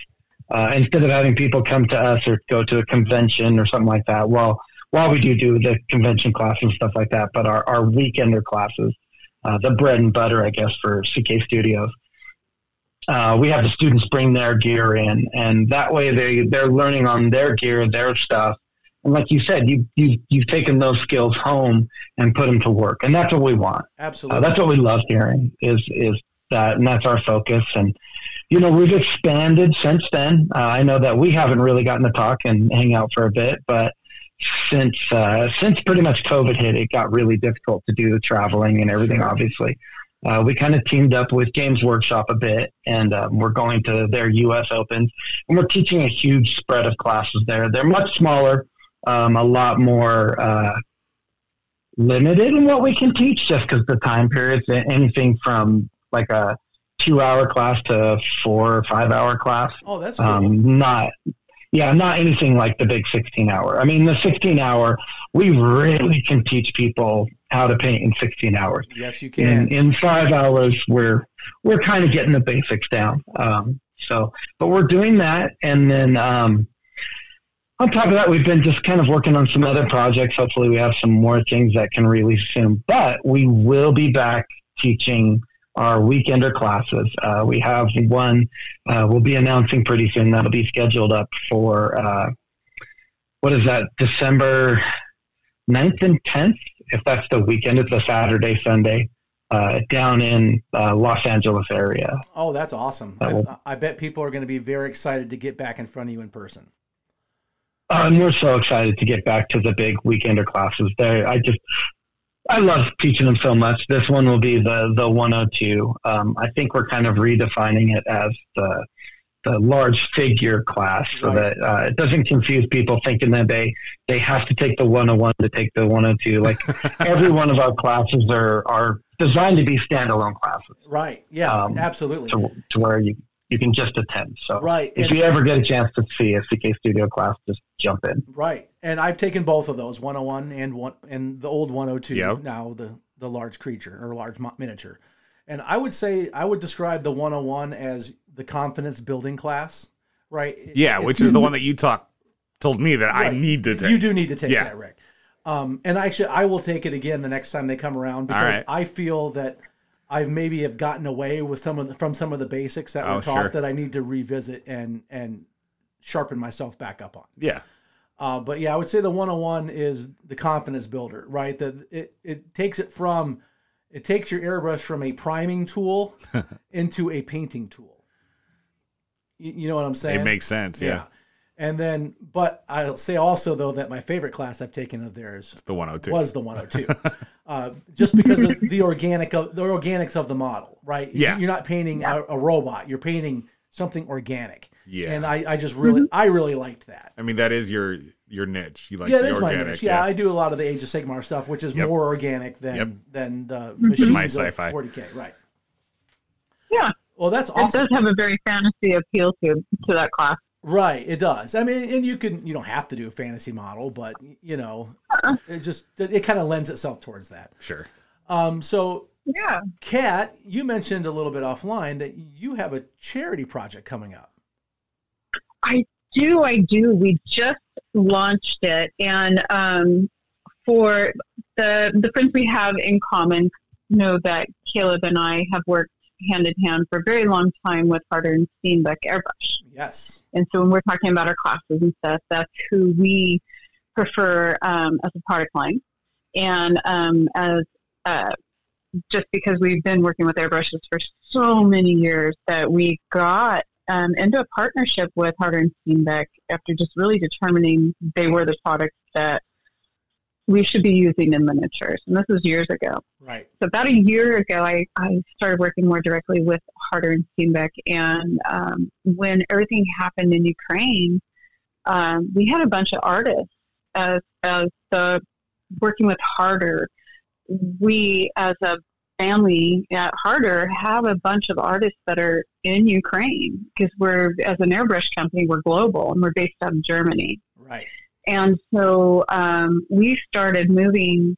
uh, instead of having people come to us or go to a convention or something like that. Well, while we do do the convention class and stuff like that, but our, our weekender classes, uh, the bread and butter, I guess, for CK Studios, uh, we have the students bring their gear in, and that way they they're learning on their gear, their stuff. And like you said, you you you've taken those skills home and put them to work, and that's what we want. Absolutely. Uh, that's what we love hearing is is that, and that's our focus. And you know, we've expanded since then. Uh, I know that we haven't really gotten to talk and hang out for a bit, but since uh, since pretty much COVID hit, it got really difficult to do the traveling and everything. Sure. Obviously, uh, we kind of teamed up with Games Workshop a bit, and um, we're going to their U.S. Opens, and we're teaching a huge spread of classes there. They're much smaller, um, a lot more uh, limited in what we can teach, just because the time periods, anything from like a two-hour class to four or five-hour class. oh, that's cool. Um, not, yeah, not anything like the big 16 hour. I mean, the 16 hour, we really can teach people how to paint in 16 hours. yes, you In, can. in five hours, we're, we're kind of getting the basics down. Um, so, but we're doing that. And then, um, on top of that, we've been just kind of working on some other projects. Hopefully, we have some more things that can release soon. But we will be back teaching our weekender classes. Uh, we have one uh, we'll be announcing pretty soon. That'll be scheduled up for uh, what is that? December 9th and 10th, if that's the weekend. It's a Saturday, Sunday. Uh, down in uh, Los Angeles area. Oh, that's awesome. That will- I, I bet people are going to be very excited to get back in front of you in person. And we're so excited to get back to the big weekender classes. There, I just, I love teaching them so much. This one will be the the 102. Um, I think we're kind of redefining it as the the large figure class, so Right. that uh, it doesn't confuse people thinking that they they have to take the 101 to take the 102. Like every one of our classes are are designed to be standalone classes, Right. Yeah, Um, absolutely. to to where you you can just attend. So Right. if And, you ever get a chance to see a CK Studio class, just jump in. right. And I've taken both of those, 101 and one and the old 102, Yep. now the the large creature or large mo- miniature. And I would say I would describe the 101 as the confidence building class, right? Yeah, it's- which is the one that you talk told me that I need to take. You do need to take Yeah. that, Rick. Um, and actually, I will take it again the next time they come around because right. I feel that I've maybe have gotten away with some of the, from some of the basics that Oh, were taught sure. that I need to revisit and and sharpen myself back up on. Yeah. Uh, but yeah, I would say the 101 is the confidence builder, right? That it, it takes it from it takes your airbrush from a priming tool into a painting tool. You, you know what I'm saying? It makes sense. Yeah. And then, but I'll say also though that my favorite class I've taken of theirs It's the 102. was the 102, uh, just because of the organic of the organics of the model, right? Yeah. you're not painting a, a robot; you're painting something organic. Yeah. and I, I just really, I really liked that. I mean, that is your your niche. You like yeah, the it is my niche. Yeah, I do a lot of the Age of Sigmar stuff, which is Yep. more organic than Yep. than the machine My sci-fi. 40k, right? Yeah. Well, that's It does have a very fantasy appeal to to that class. Right, it does. I mean, and you can you don't have to do a fantasy model, but you know, Uh-uh. it just it kind of lends itself towards that. Sure. Um, so Yeah. Kat, you mentioned a little bit offline that you have a charity project coming up. I do I do? We just launched it, and um, for the the friends we have in common know that Caleb and I have worked hand in hand for a very long time with Harder and Steenbeck Airbrush. Yes. And so when we're talking about our classes and stuff, that's who we prefer um, as a product line. And um, as uh, just because we've been working with airbrushes for so many years that we got um, into a partnership with Harder and Steenbeck after just really determining they were the products that we should be using in miniatures. And this was years ago. Right. So about a year ago, I, I started working more directly with Harder and Steenbeck. And um, when everything happened in Ukraine, um, we had a bunch of artists as, as the working with Harder. We, as a family at Harder, have a bunch of artists that are in Ukraine because we're, as an airbrush company, we're global and we're based out of Germany. Right. And so um, we started moving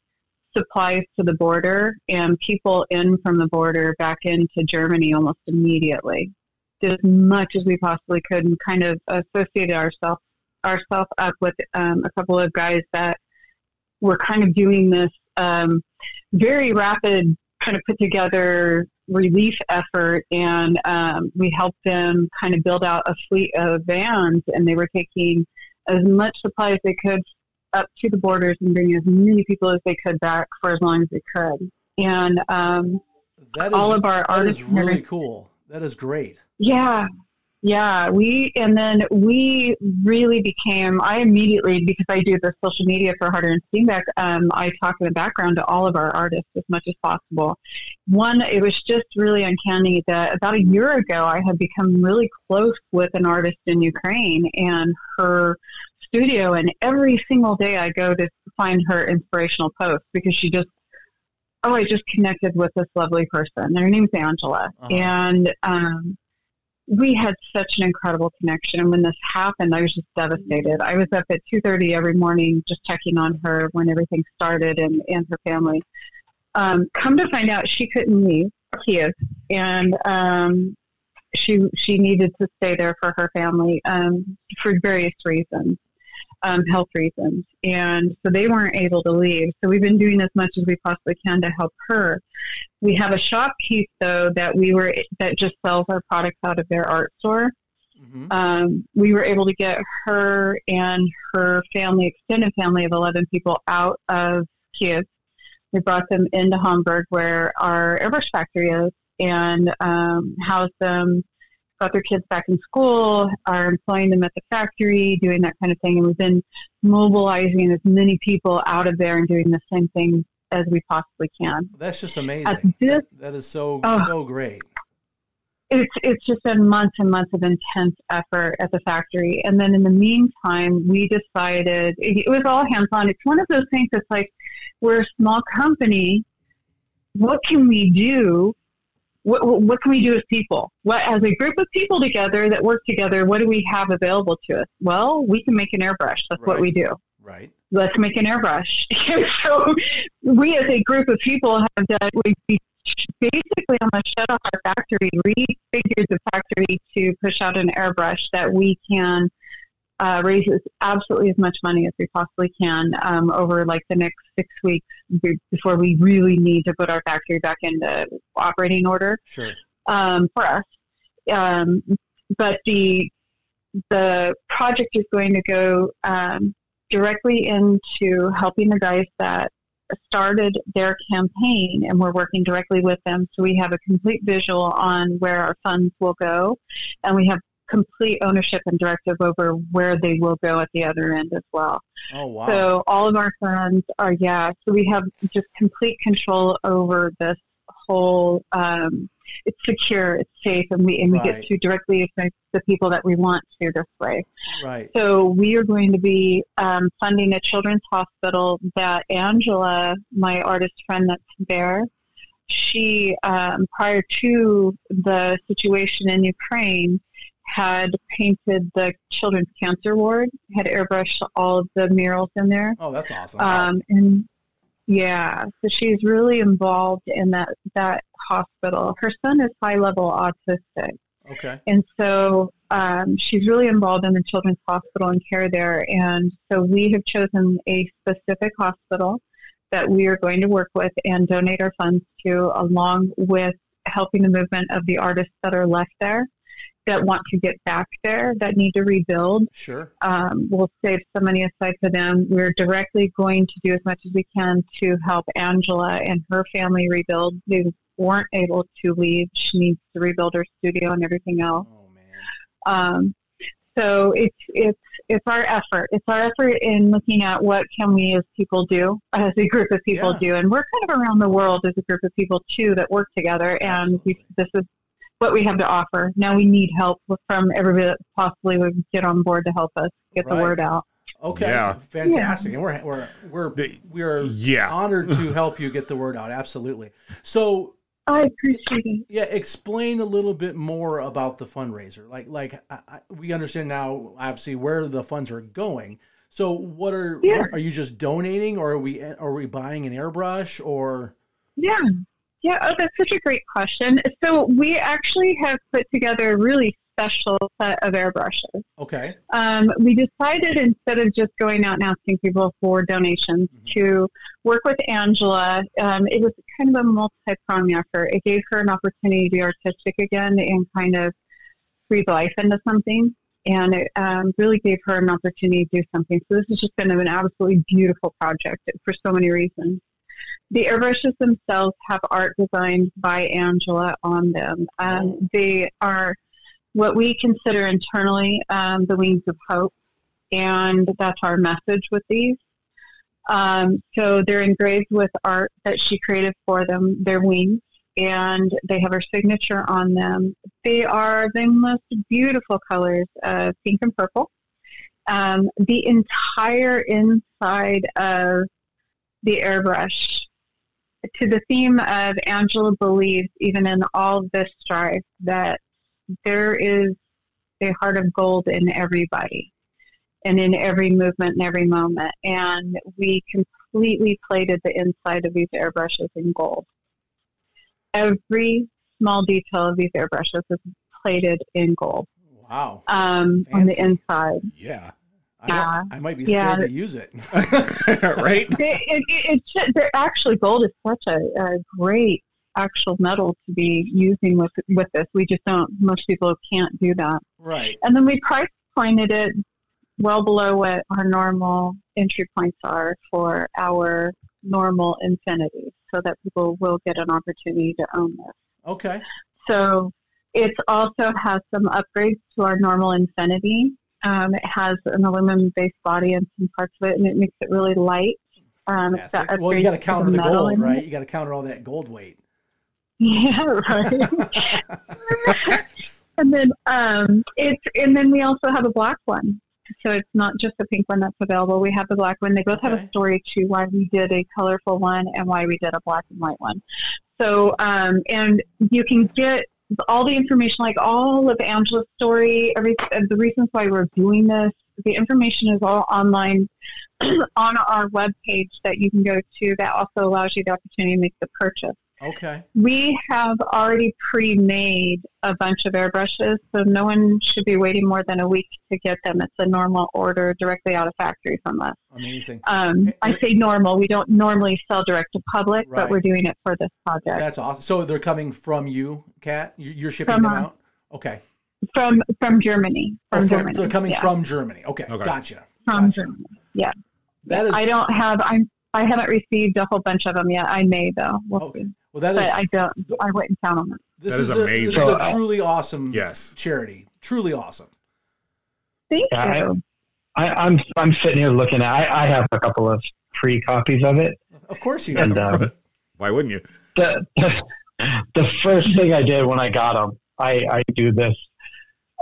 supplies to the border and people in from the border back into Germany almost immediately. Did as much as we possibly could and kind of associated ourselves ourselves up with um, a couple of guys that were kind of doing this um, very rapid kind of put together relief effort and um, we helped them kind of build out a fleet of vans and they were taking as much supply as they could up to the borders and bring as many people as they could back for as long as they could. And um, That is all of our that artists, is really cool. That is great. yeah, yeah. We and then we really became. I immediately because I do the social media for Harder and Steenbeck. Um, I talk in the background to all of our artists as much as possible. One, it was just really uncanny that about a year ago I had become really close with an artist in Ukraine and her studio, and every single day I go to find her inspirational posts because she just oh, I just connected with this lovely person. Her name's Angela. Uh-huh. And um, we had such an incredible connection. And when this happened, I was just devastated. I was up at 2.30 every morning just checking on her when everything started and, and her family. Um, come to find out, she couldn't leave Kiev. And um, she, she needed to stay there for her family um, for various reasons um, health reasons. And so they weren't able to leave. So we've been doing as much as we possibly can to help her. We have a shop piece though that we were that just sells our products out of their art store. hmm Um, we were able to get her and her family, extended family of 11 people, out of Kiev. We brought them into Hamburg, where our airbrush factory is, and um, housed them got their kids back in school, are employing them at the factory, doing that kind of thing. And we've been mobilizing as many people out of there and doing the same thing as we possibly can. That's just amazing. this, That is so Oh. so great. it's it's just been months and months of intense effort at the factory. And then in the meantime, we decided it, it was all hands on. It's one of those things that's like we're a small company. What can we do? What, what can we do as people? What as a group of people together that work together? What do we have available to us? Well, we can make an airbrush. That's what we do Right. let's make an airbrush. So we as a group of people have done, we we basically almost shut off our factory, refigured the factory to push out an airbrush that we can uh, raise as, absolutely as much money as we possibly can um, over like the next six weeks before we really need to put our factory back into operating order Sure. um, for us. Um, but the the project is going to go um, directly into helping the guys that started their campaign, and we're working directly with them. So we have a complete visual on where our funds will go, and we have complete ownership and directive over where they will go at the other end as well. Oh wow. So all of our funds are yeah. So we have just complete control over this whole. Um, it's secure, it's safe, and we and we Right. get to directly affect the people that we want to this way. right. So we are going to be um, funding a children's hospital that Angela, my artist friend that's there, she um, prior to the situation in Ukraine had painted the children's cancer ward, had airbrushed all of the murals in there, Oh, that's awesome. um, and yeah, so she's really involved in that that hospital. Her son is high level autistic. okay. And so um, she's really involved in the children's hospital and care there. And so we have chosen a specific hospital that we are going to work with and donate our funds to, along with helping the movement of the artists that are left there that want to get back there, that need to rebuild. Sure. Um, we'll save some money aside for them. We're directly going to do as much as we can to help Angela and her family rebuild. They weren't able to leave. She needs to rebuild her studio and everything else. Oh man. Um, so it's it's it's our effort. It's our effort in looking at what can we as people do, as a group of people Yeah. do, and we're kind of around the world as a group of people too that work together. And we, this is what we have to offer. Now we need help from everybody that possibly would get on board to help us get Right. the word out. Okay. Yeah. Fantastic. And we're we're we're we are Yeah. honored to help you get the word out. Absolutely. So I appreciate it. yeah, explain a little bit more about the fundraiser. Like like I, I, we understand now, obviously, where the funds are going. So what are Yeah. what- are you just donating, or are we are we buying an airbrush, or Yeah. Yeah, oh, that's such a great question. So we actually have put together a really special set of airbrushes. okay, um, we decided instead of just going out and asking people for donations Mhm. to work with Angela. Um, it was kind of a multi-pronged effort. It gave her an opportunity to be artistic again and kind of breathe life into something. And it um, really gave her an opportunity to do something. So this has just been an absolutely beautiful project for so many reasons. The airbrushes themselves have art designed by Angela on them. Um. They are what we consider internally um, the wings of hope, and that's our message with these. Um, so they're engraved with art that she created for them, their wings, and they have her signature on them. They are the most beautiful colors, uh, pink and purple. Um, the entire inside of the airbrush, to the theme of Angela believes, even in all this strife, that there is a heart of gold in everybody and in every movement and every moment. And we completely plated the inside of these airbrushes in gold. Every small detail of these airbrushes is plated in gold wow, um, on the inside. Yeah. I, Yeah. I might be Yeah. scared to use it. right? It, it, it they're actually gold is such a, a great actual metal to be using with with this. We just don't. Most people can't do that. right. And then we price pointed it well below what our normal entry points are for our normal infinity, so that people will get an opportunity to own this. Okay. So it also has some upgrades to our normal infinity. Um, it has an aluminum based body and some parts of it, and it makes it really light. Um, it's got Fantastic. Well, you got to counter the gold, right? You got to counter all that gold weight. Yeah, right. and then um, it's and then we also have a black one. So it's not just the pink one that's available. We have the black one. They both have a story to why we did a colorful one and why we did a black and white one. So um, and you can get all the information, like all of Angela's story, every the reasons why we're doing this. The information is all online on our webpage that you can go to. That also allows you the opportunity to make the purchase. Okay. We have already pre-made a bunch of airbrushes, so no one should be waiting more than a week to get them. It's a normal order directly out of factory from us. Amazing. Um, I say normal. We don't normally sell direct to public, Right. but we're doing it for this project. That's awesome. So they're coming from you, Kat? You- You're shipping From them out? Okay. from from Germany. Oh, From from- Germany. so they're coming yeah, from Germany. Okay. Okay. Gotcha. from gotcha. Germany. Yeah. That is I don't have. I'm. I haven't received a whole bunch of them yet. I may though. We'll Okay. See. well that but is I don't. I wouldn't count on it. this That is, is a, amazing. This is a truly awesome Yes. charity. truly awesome. Thank Yeah, you. I, I'm I'm sitting here looking at. I, I have a couple of free copies of it, Of course you. and have. um, Why wouldn't you? the, the the first thing I did when I got them, I I do this.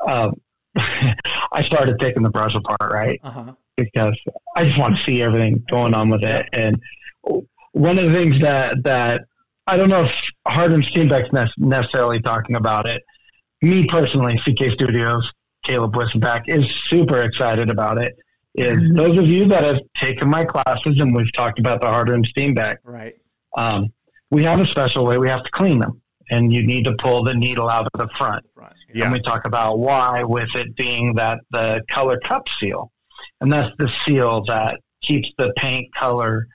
Um, I started taking the brush apart, right? uh-huh. because I just want to see everything going on with it. And one of the things that that I don't know if Harder and Steenbeck's ne- necessarily talking about it. Me personally, CK Studios, Caleb Wissenbach is super excited about it. Is Mhm. those of you that have taken my classes and we've talked about the Hardin Steenbeck, Right. um, we have a special way we have to clean them, and you need to pull the needle out of the front. Front. Yeah. And we talk about why, with it being that the color cup seal, and that's the seal that keeps the paint color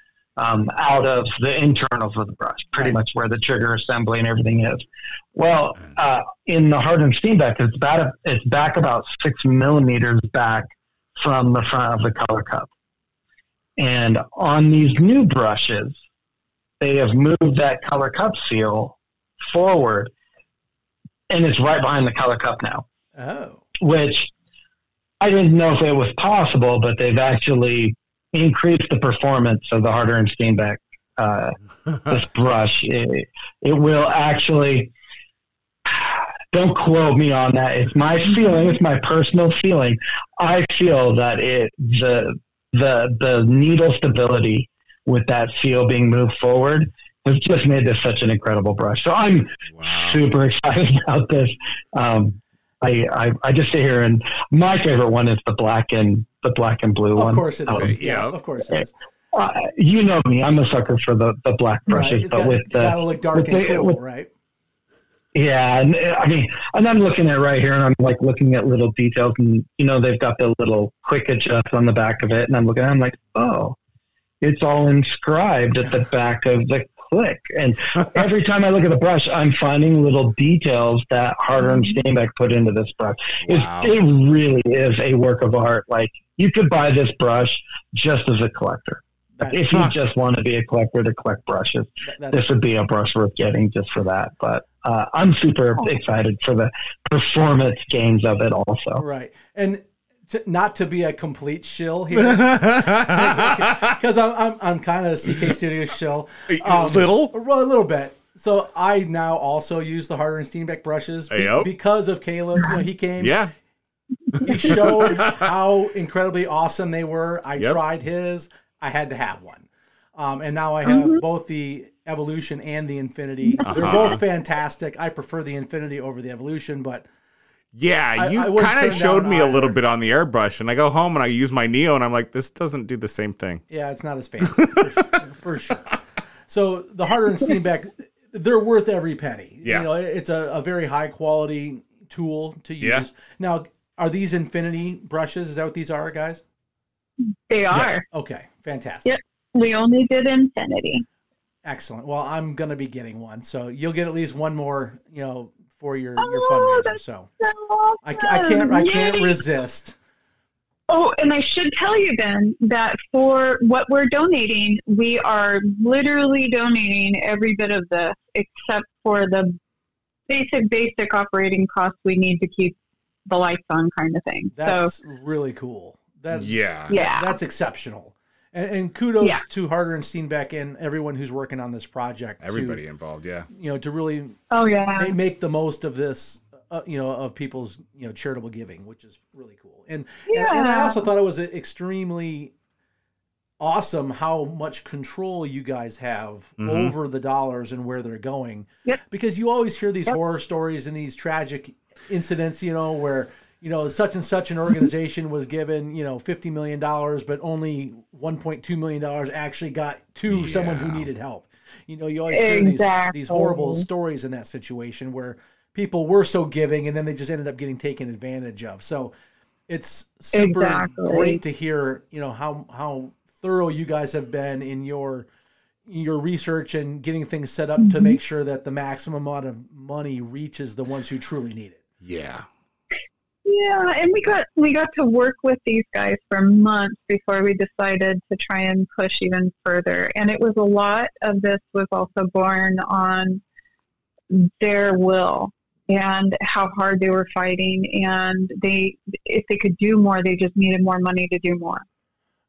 um, out of the internals of the brush, pretty much where the trigger assembly and everything is. Well, uh, in the Harder and Steenbeck, it's back, it's back about six millimeters back from the front of the color cup. And on these new brushes, they have moved that color cup seal forward and it's right behind the color cup now, Oh. which I didn't know if it was possible, but they've actually increased the performance of the Harder and Steenbeck uh, this brush. It, it will actually. Don't quote me on that. It's my feeling. It's my personal feeling. I feel that it the the the needle stability with that seal being moved forward has just made this such an incredible brush. So I'm Wow. super excited about this. Um, I, I I just sit here and my favorite one is the black and the black and blue Of one. course it Um, is. Yeah. Yeah, of course it is. uh, you know me, I'm a sucker for the, the black Right. brushes, It's but got, with the gotta look dark and the- cool, with- right? yeah, and uh, I mean, and I'm looking at it right here, and I'm like looking at little details, and you know they've got the little quick adjust on the back of it, and I'm looking, at it, I'm like, oh, it's all inscribed at the back of the click, and every time I look at the brush, I'm finding little details that Harder and Steenbeck put into this brush. It's, Wow. It really is a work of art. Like you could buy this brush just as a collector. That- If you just want to be a collector to collect brushes, that's this would be a brush worth getting just for that. But uh, I'm super excited for the performance gains of it also. right. And to, not to be a complete shill here, because I'm I'm, I'm kind of a CK Studio shill. Um, Little? Well, a little bit. So I now also use the Harder and Steenbeck brushes be- Yep. because of Caleb. You know, he came, Yeah. he showed how incredibly awesome they were. I Yep. tried his. I had to have one. Um, and now I have both the Evolution and the Infinity. They're Uh-huh. both fantastic. I prefer the Infinity over the Evolution, but Yeah, you kind of showed down me a little bit on the airbrush, and I go home and I use my Neo, and I'm like, this doesn't do the same thing. yeah, it's not as fancy for, for sure. So the Harder and Steenbeck, they're worth every penny. Yeah. You know, it's a, a very high quality tool to use. Yeah. Now, are these Infinity brushes? Is that what these are, guys? They are. Okay, fantastic. Yep. We only did infinity. Excellent. Well, I'm gonna be getting one, so you'll get at least one more, you know, for your your Oh, fundraiser. that's So So I, I can't I can't Yay. resist. Oh, and I should tell you then that for what we're donating, we are literally donating every bit of this except for the basic, basic operating costs we need to keep the lights on kind of thing. That's really cool. That Yeah. yeah. that's exceptional. And, and kudos Yeah. to Harder and Steenbeck and everyone who's working on this project. to, Everybody involved, yeah. you know, to really Oh, yeah. ma- make the most of this, uh, you know, of people's you know charitable giving, which is really cool. And and, and I also thought it was extremely awesome how much control you guys have Mhm. over the dollars and where they're going. Yep. Because you always hear these Yep. horror stories and these tragic incidents, you know, where you know such and such an organization was given you know 50 million dollars but only 1.2 million dollars actually got to someone who needed help you know you always hear these, these horrible stories in that situation where people were so giving and then they just ended up getting taken advantage of so it's super Exactly. great to hear you know how how thorough you guys have been in your your research and getting things set up to Mhm. make sure that the maximum amount of money reaches the ones who truly need it Yeah. Yeah, and we got we got to work with these guys for months before we decided to try and push even further. And it was a lot of this was also born on their will and how hard they were fighting. And they, if they could do more, they just needed more money to do more.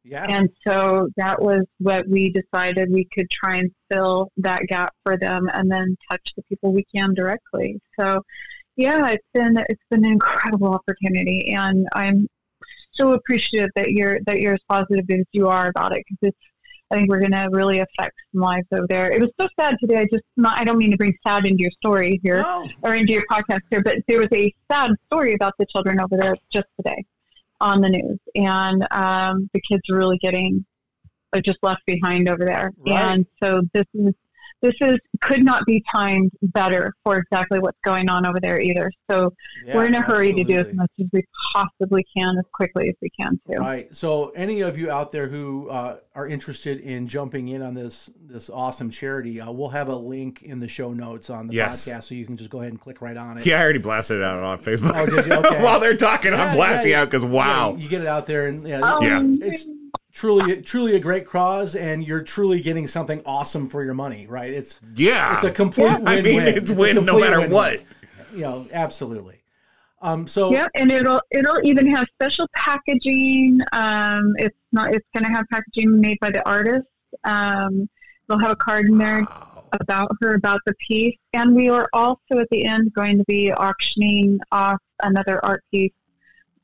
Yeah. And so that was what we decided we could try and fill that gap for them and then touch the people we can directly. So yeah, it's been it's been an incredible opportunity and I'm so appreciative that you're that you're as positive as you are about it because it's I think we're going to really affect some lives over there. It was so sad today. I just not, I don't mean to bring sad into your story here or into your podcast here, but there was a sad story about the children over there just today on the news, and um, the kids are really getting uh, just left behind over there. Right. And so this is this is could not be timed better for exactly what's going on over there either. So Yeah, we're in a hurry to do as much as we possibly can as quickly as we can too. Right. So, any of you out there who uh, are interested in jumping in on this this awesome charity, uh, we'll have a link in the show notes on the Yes. podcast, so you can just go ahead and click right on it. Yeah, I already blasted it out on Facebook. Oh, did you? Okay. While they're talking, Yeah, I'm blasting yeah, out because Yeah, wow. you get it out there, and yeah, Yeah. Um, it's truly truly a great cause, and you're truly getting something awesome for your money. Right? It's Yeah. it's a complete Yeah. win. I mean, it's a win no matter win-win. what. You know, absolutely. Um. So Yeah, and it'll it'll even have special packaging. Um, it's not it's going to have packaging made by the artist. Um, they'll have a card in there about her about the piece, and we are also at the end going to be auctioning off another art piece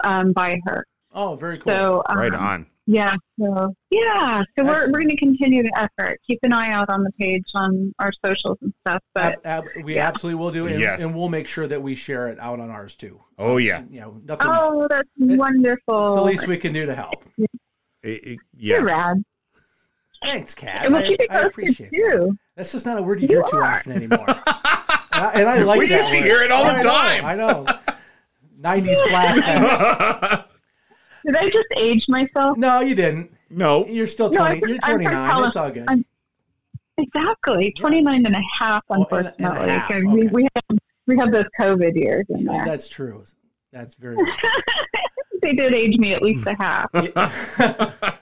um, by her. oh, very cool. So um, Right on. Yeah, so yeah, so we're, we're going to continue the effort. Keep an eye out on the page on our socials and stuff. But Ab- ab- we yeah. absolutely will do, and, Yes. and we'll make sure that we share it out on ours too. Oh yeah. You know, nothing. oh, that's eh, wonderful. It's the least we can do to help. It- it- You're yeah. rad. Thanks, Kat. And we'll I, keep it I appreciate that. too. That's just not a word you You hear too often anymore. and, I, and I like We that used to hear it all the I know, time. I know. 90s flashback. Did I just age myself? No, you didn't. no. You're still No, 20. I'm just- you're I'm 29. It's all good. I'm- Exactly. 29 and a half, Oh, and a- and a unfortunately. half, 'cause we, okay. we, have, we have those COVID years in there. That's true. That's very good. they did age me at least a hmm. half.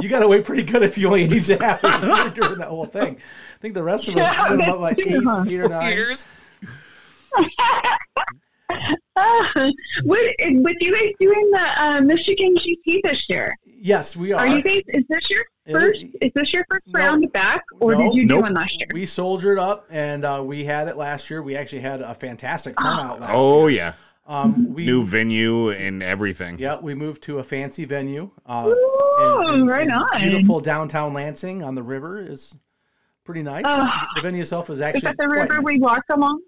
you got away pretty good if you only aged half a year during that whole thing. I think the rest of us Yeah, did that's about like true, huh? eight, eight or nine. Years. Uh, what, with you guys doing the uh, Michigan GP this year, Yes, we are. are you guys? Is this your first? is- Is this your first No. round back, or No. did you Nope. do one last year? We soldiered up, and uh, we had it last year. We actually had a fantastic turnout last Oh year. yeah. Um, we New venue and everything. yeah, we moved to a fancy venue. Uh, Ooh, in- in- right in on. Beautiful downtown Lansing on the river is pretty nice. Ah. the venue itself is actually Is actually that the river nice. we walked along?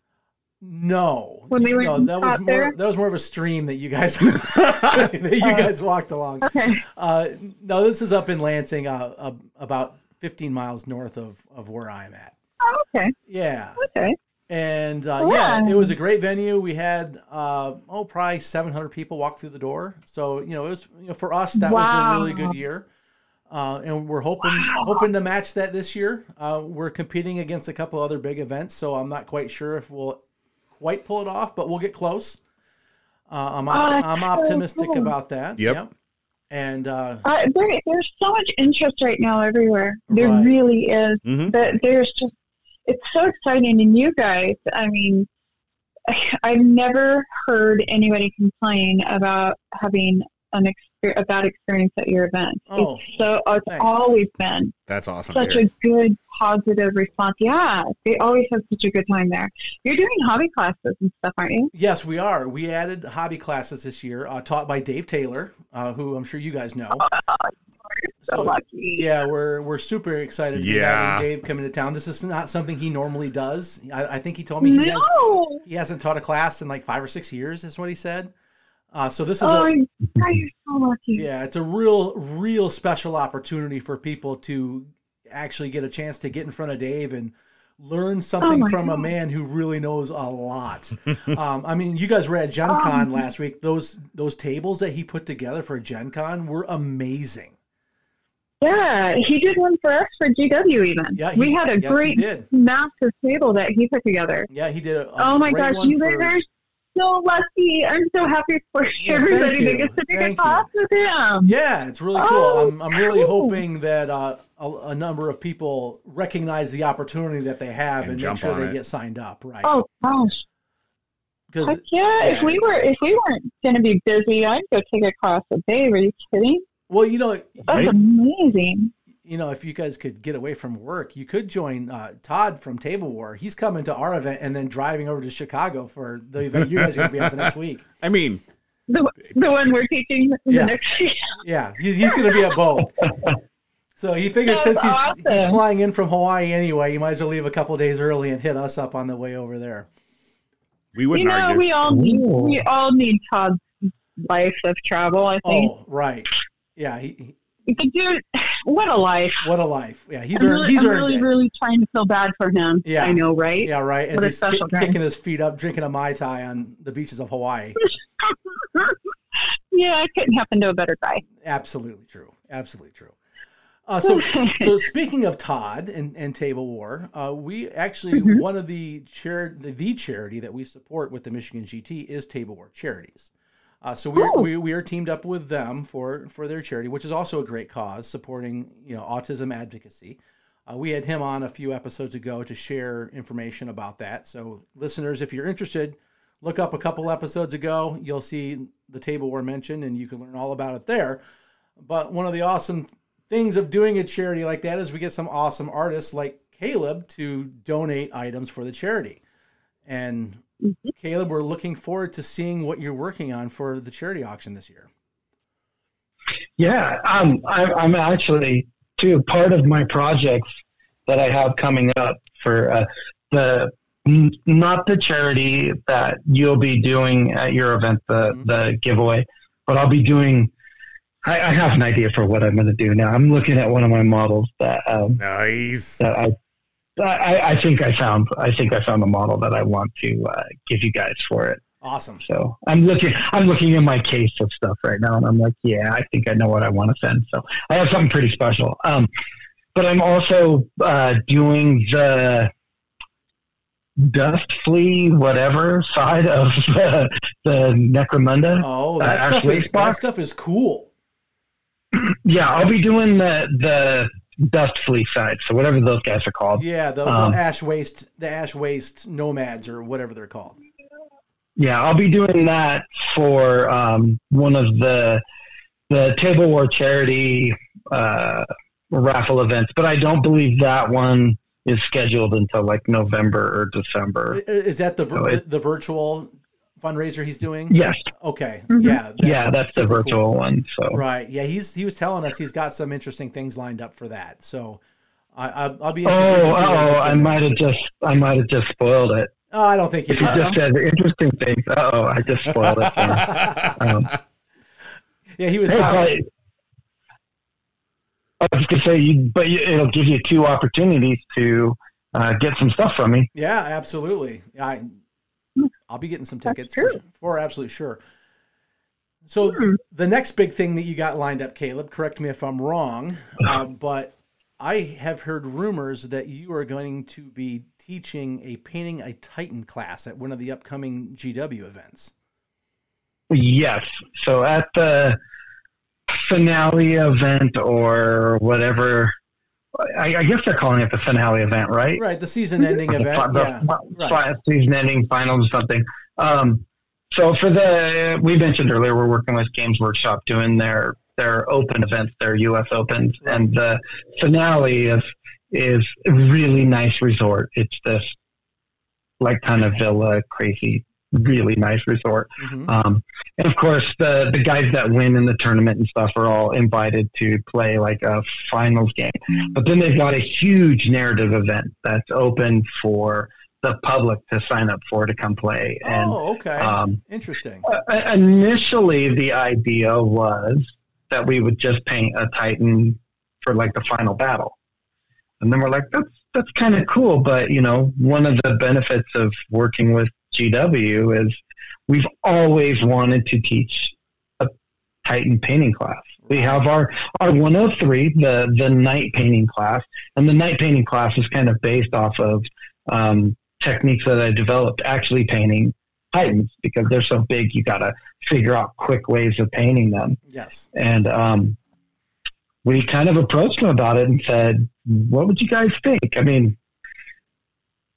No, When we went no, that was more there? that was more of a stream that you guys that you guys walked along. Okay. Uh, no, this is up in Lansing, uh, uh, about 15 miles north of of where I'm at. Oh, okay. Yeah, Okay. and uh, Yeah. yeah, it was a great venue. We had uh, oh, probably 700 people walk through the door. So you know, it was you know, for us that was a really good year. Uh, and we're hoping hoping to match that this year. Uh, we're competing against a couple other big events, so I'm not quite sure if we'll quite pull it off, but we'll get close. Uh, I'm op- Oh, I'm so optimistic cool. about that. Yep. And uh, Uh, there, there's so much interest right now everywhere. There Right. really is. Mhm. That there's just it's so exciting. And you guys, I mean, I've never heard anybody complain about having an exper- a bad experience at your event. Oh, it's so it's thanks. always been That's awesome. such a good positive response. Yeah, they always have such a good time there. You're doing hobby classes and stuff, aren't you? yes, we are. We added hobby classes this year, uh, taught by Dave Taylor, uh, who I'm sure you guys know. So, So, lucky. Yeah, we're we're super excited Yeah. having Dave coming to town. This is not something he normally does. I, I think he told me he, has, he hasn't taught a class in like five or six years. Is what he said. Uh, so this is Oh, a you're so lucky. yeah, it's a real real special opportunity for people to actually get a chance to get in front of Dave and learn something Oh from a man who really knows a lot. um, I mean, you guys were at Gen Con Um, last week. Those those tables that he put together for Gen Con were amazing. Yeah, he did one for us for GW even. Yeah, he- we had a yes, great massive table that he put together. Yeah, he did a, a oh my gosh, you guys for- are so lucky. I'm so happy for Yeah, everybody thank that you. gets to take Thank a class with him. Yeah, it's really cool. Oh, I'm, I'm really cool. hoping that uh, a, a number of people recognize the opportunity that they have And and, make sure on they it. get signed up. Right. Oh gosh. because Heck yeah, if we were if we weren't going to be busy, I'd go take a class a day. Are you kidding? well, you know, That's Right. amazing. You know, if you guys could get away from work, you could join uh, Todd from Table War. He's coming to our event and then driving over to Chicago for the event you guys are going to be at the next week. I mean, The the one we're teaching the Yeah. next week. Yeah, he's, he's going to be at both. So he figured That's since he's he's flying in from Hawaii anyway, you might as well leave a couple days early and hit us up on the way over there. we wouldn't You know, argue. we all need we all need Todd's life of travel. I think. Oh, right. Yeah, he, The dude, what a life. what a life. Yeah, he's I'm earned. really, He's I'm earned really, it. really trying to feel bad for him. Yeah. I know, right? Yeah, right. As What he's kick- kicking his feet up, drinking a mai tai on the beaches of Hawaii. yeah, it couldn't happen to a better guy. Absolutely true. Absolutely true. Uh, so, so speaking of Todd and, and Table War, uh, we actually Mhm. one of the char- the, the charity that we support with the Michigan GT is Table War Charities. Uh, so we're, Oh. we we are teamed up with them for for their charity, which is also a great cause, supporting you know autism advocacy. Uh, we had him on a few episodes ago to share information about that. So listeners, if you're interested, look up a couple episodes ago. You'll see the Table War mentioned, and you can learn all about it there. But one of the awesome things of doing a charity like that is we get some awesome artists like Caleb to donate items for the charity. And Mhm. Caleb, we're looking forward to seeing what you're working on for the charity auction this year. Yeah, um, I, I'm actually too part of my projects that I have coming up for uh, the n- not the charity that you'll be doing at your event, the Mhm. the giveaway, but I'll be doing. I, I have an idea for what I'm going to do now. I'm looking at one of my models that um, nice. that I. I, I think I found. I think I found the model that I want to uh, give you guys for it. Awesome. So I'm looking, I'm looking in my case of stuff right now, and I'm like, yeah, I think I know what I want to send. So I have something pretty special. Um, but I'm also uh, doing the dust flea whatever side of the, the Necromunda. Oh, Uh, that stuff is that stuff is cool. Yeah, I'll be doing the the dust flea side. So whatever those guys are called. Yeah, the, Um, the ash waste, the ash waste nomads or whatever they're called. Yeah, I'll be doing that for um, one of the the Table War charity uh, raffle events, but I don't believe that one is scheduled until like November or December. Is that the vir- So it- the virtual fundraiser he's doing? Yes, Okay. Mhm. Yeah. yeah, that's the super cool. virtual one. So Right. Yeah. He's he was telling us he's got some interesting things lined up for that. So I, I I'll be interested. oh, oh, I might have just I might have just spoiled it. Oh, I don't think you He did. just said interesting things. Oh, I just spoiled it. Um, yeah, he was. Hey, talking- but I was gonna say, you, but it'll give you two opportunities to uh, get some stuff from me. Yeah, absolutely. I I'll be getting some tickets for, for absolutely sure. So Hmm. the next big thing that you got lined up, Caleb, correct me if I'm wrong, uh, but I have heard rumors that you are going to be teaching a painting a Titan class at one of the upcoming GW events. Yes. So at the finale event or whatever, I, I guess they're calling it the finale event, right? Right, the season-ending The event. the Yeah, fi- right. season ending finals or something. Um, so for the we mentioned earlier, we're working with Games Workshop doing their their open events, their U.S. Opens, and the finale is is a really nice resort. It's this like kind of villa, crazy, really nice resort. Mhm. Um, and of course, the the guys that win in the tournament and stuff are all invited to play like a finals game. But then they've got a huge narrative event that's open for the public to sign up for to come play. And oh, okay. um, Interesting. uh, initially, the idea was that we would just paint a Titan for like the final battle. And then we're like, that's that's kind of cool, but you know, one of the benefits of working with GW is we've always wanted to teach a Titan painting class. We have our our 103, the the knight painting class, and the knight painting class is kind of based off of um, techniques that I developed actually painting Titans because they're so big. You got to figure out quick ways of painting them. Yes. And um, we kind of approached them about it and said, "What would you guys think? I mean,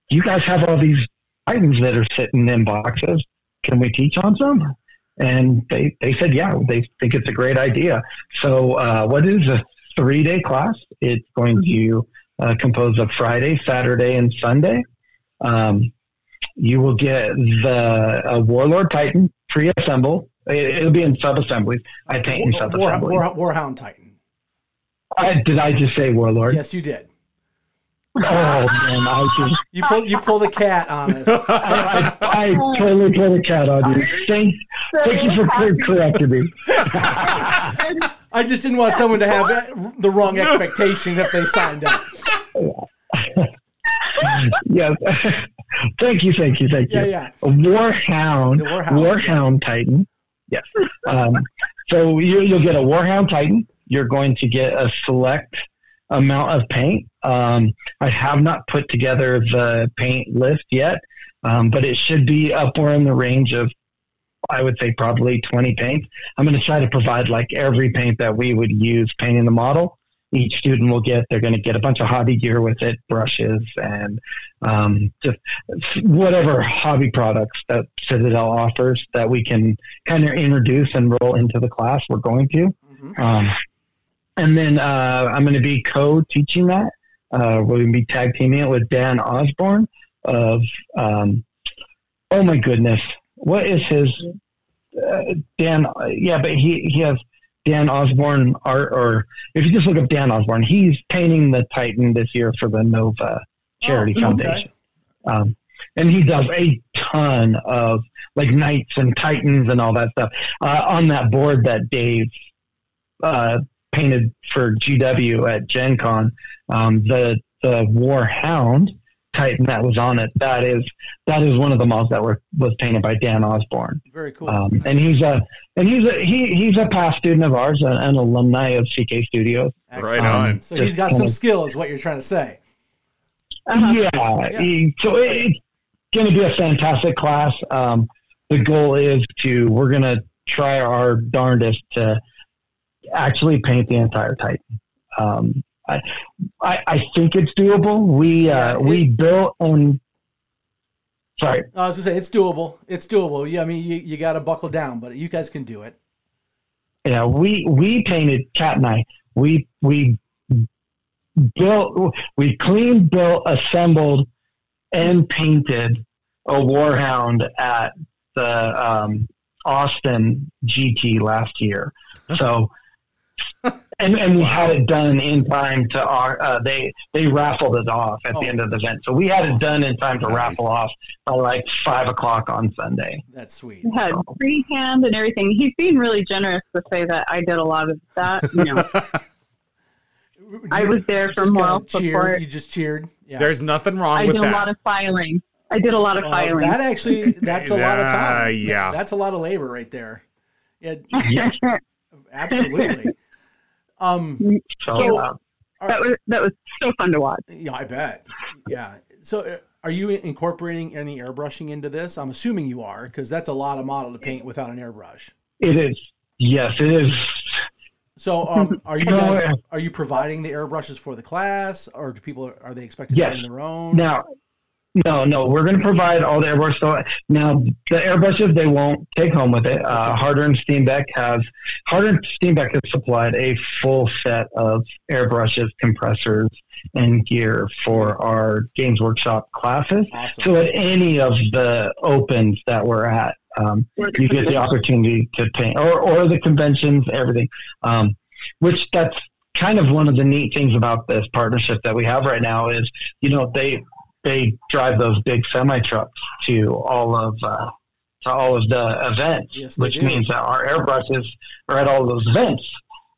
you guys have all these Titans that are sitting in boxes. can we teach on some? And they, they said, yeah, they think it's a great idea. So, uh, what is a three day class? It's going to uh, compose of Friday, Saturday, and Sunday. Um, you will get the uh, Warlord Titan pre assembled. It, will be in sub assemblies. I paint in sub War, assemblies. War, Warhound Titan. did I just say Warlord? Yes, you did. Oh man, I just You pulled you pulled a cat on us. I, I, I totally pulled a cat on you. Thank, thank you for cor- correcting me. I just didn't want someone to have the wrong expectation if they signed up. yes. thank you, thank you, thank you. Yeah, yeah. Warhound, Warhound, Warhound Titan. Yes. Um, so you, you'll get a Warhound Titan. You're going to get a select amount of paint. Um, I have not put together the paint list yet, um, but it should be upward in the range of, I would say, probably 20 paints. I'm going to try to provide like every paint that we would use painting the model. Each student will get, they're going to get a bunch of hobby gear with it, brushes, and um, just whatever hobby products that Citadel offers that we can kind of introduce and roll into the class. We're going to. Mhm. And then uh, I'm going to be co-teaching that. Uh, we're going to be tag teaming it with Dan Osborne of. Um, oh my goodness, what is his uh, Dan? Yeah, but he he has Dan Osborne art, or if you just look up Dan Osborne, he's painting the Titan this year for the Nova Charity Oh, okay. Foundation. Um, and he does a ton of like knights and titans and all that stuff uh, on that board that Dave uh, painted for GW at Gen Con. Um, the the Warhound Titan that was on it that is that is one of the models that were was painted by Dan Osborne. Very cool. Um, and he's a and he's a he, he's a past student of ours, an, an alumni of CK Studios. Excellent. Right on. So he's got some kind of- skill, is what you're trying to say. Uh-huh. Yeah, Yeah. he- so it's going to be a fantastic class. Um, the goal is to we're going to try our darndest to actually paint the entire Titan. Um, I, I I think it's doable. We uh, we built on. Sorry, I was gonna say it's doable. It's doable. Yeah, I mean you, you got to buckle down, but you guys can do it. Yeah, we we painted Cat and I. We we built, we cleaned, built, assembled, and painted a Warhound at the um, Austin GT last year. So, and and we had it done in time to our. Uh, they they raffled it off at Oh. the end of the event, so we had it done in time to Nice. raffle off by like five o'clock on Sunday. That's sweet. He had freehand and everything. He's being really generous to say that I did a lot of that. You know, I was there for Just kinda moral support. You just cheered. Yeah. There's nothing wrong I with did a lot of filing. I did a lot of Well, filing. that actually that's a lot of Uh, time. yeah. That's a lot of labor right there. Yeah, Yes. absolutely. Um So, So- uh, that was that was so fun to watch. yeah, I bet. Yeah. So uh, are you incorporating any airbrushing into this? I'm assuming you are because that's a lot of model to paint without an airbrush. it is. Yes, it is. So, um, are you guys are you providing the airbrushes for the class, or do people are they expected Yes. to bring their own? Now, no, no, we're going to provide all the airbrush. So now the airbrushes they won't take home with it. Uh, Harder and Steenbeck has Harder and Steenbeck has supplied a full set of airbrushes, compressors, and gear for our Games Workshop classes. Awesome. So at any of the opens that we're at, um, you get the opportunity to paint or, or the conventions, everything. Um, which that's kind of one of the neat things about this partnership that we have right now is, you know, they they drive those big semi trucks to all of uh, to all of the events, Yes, which do. means that our airbrushes are at all those events.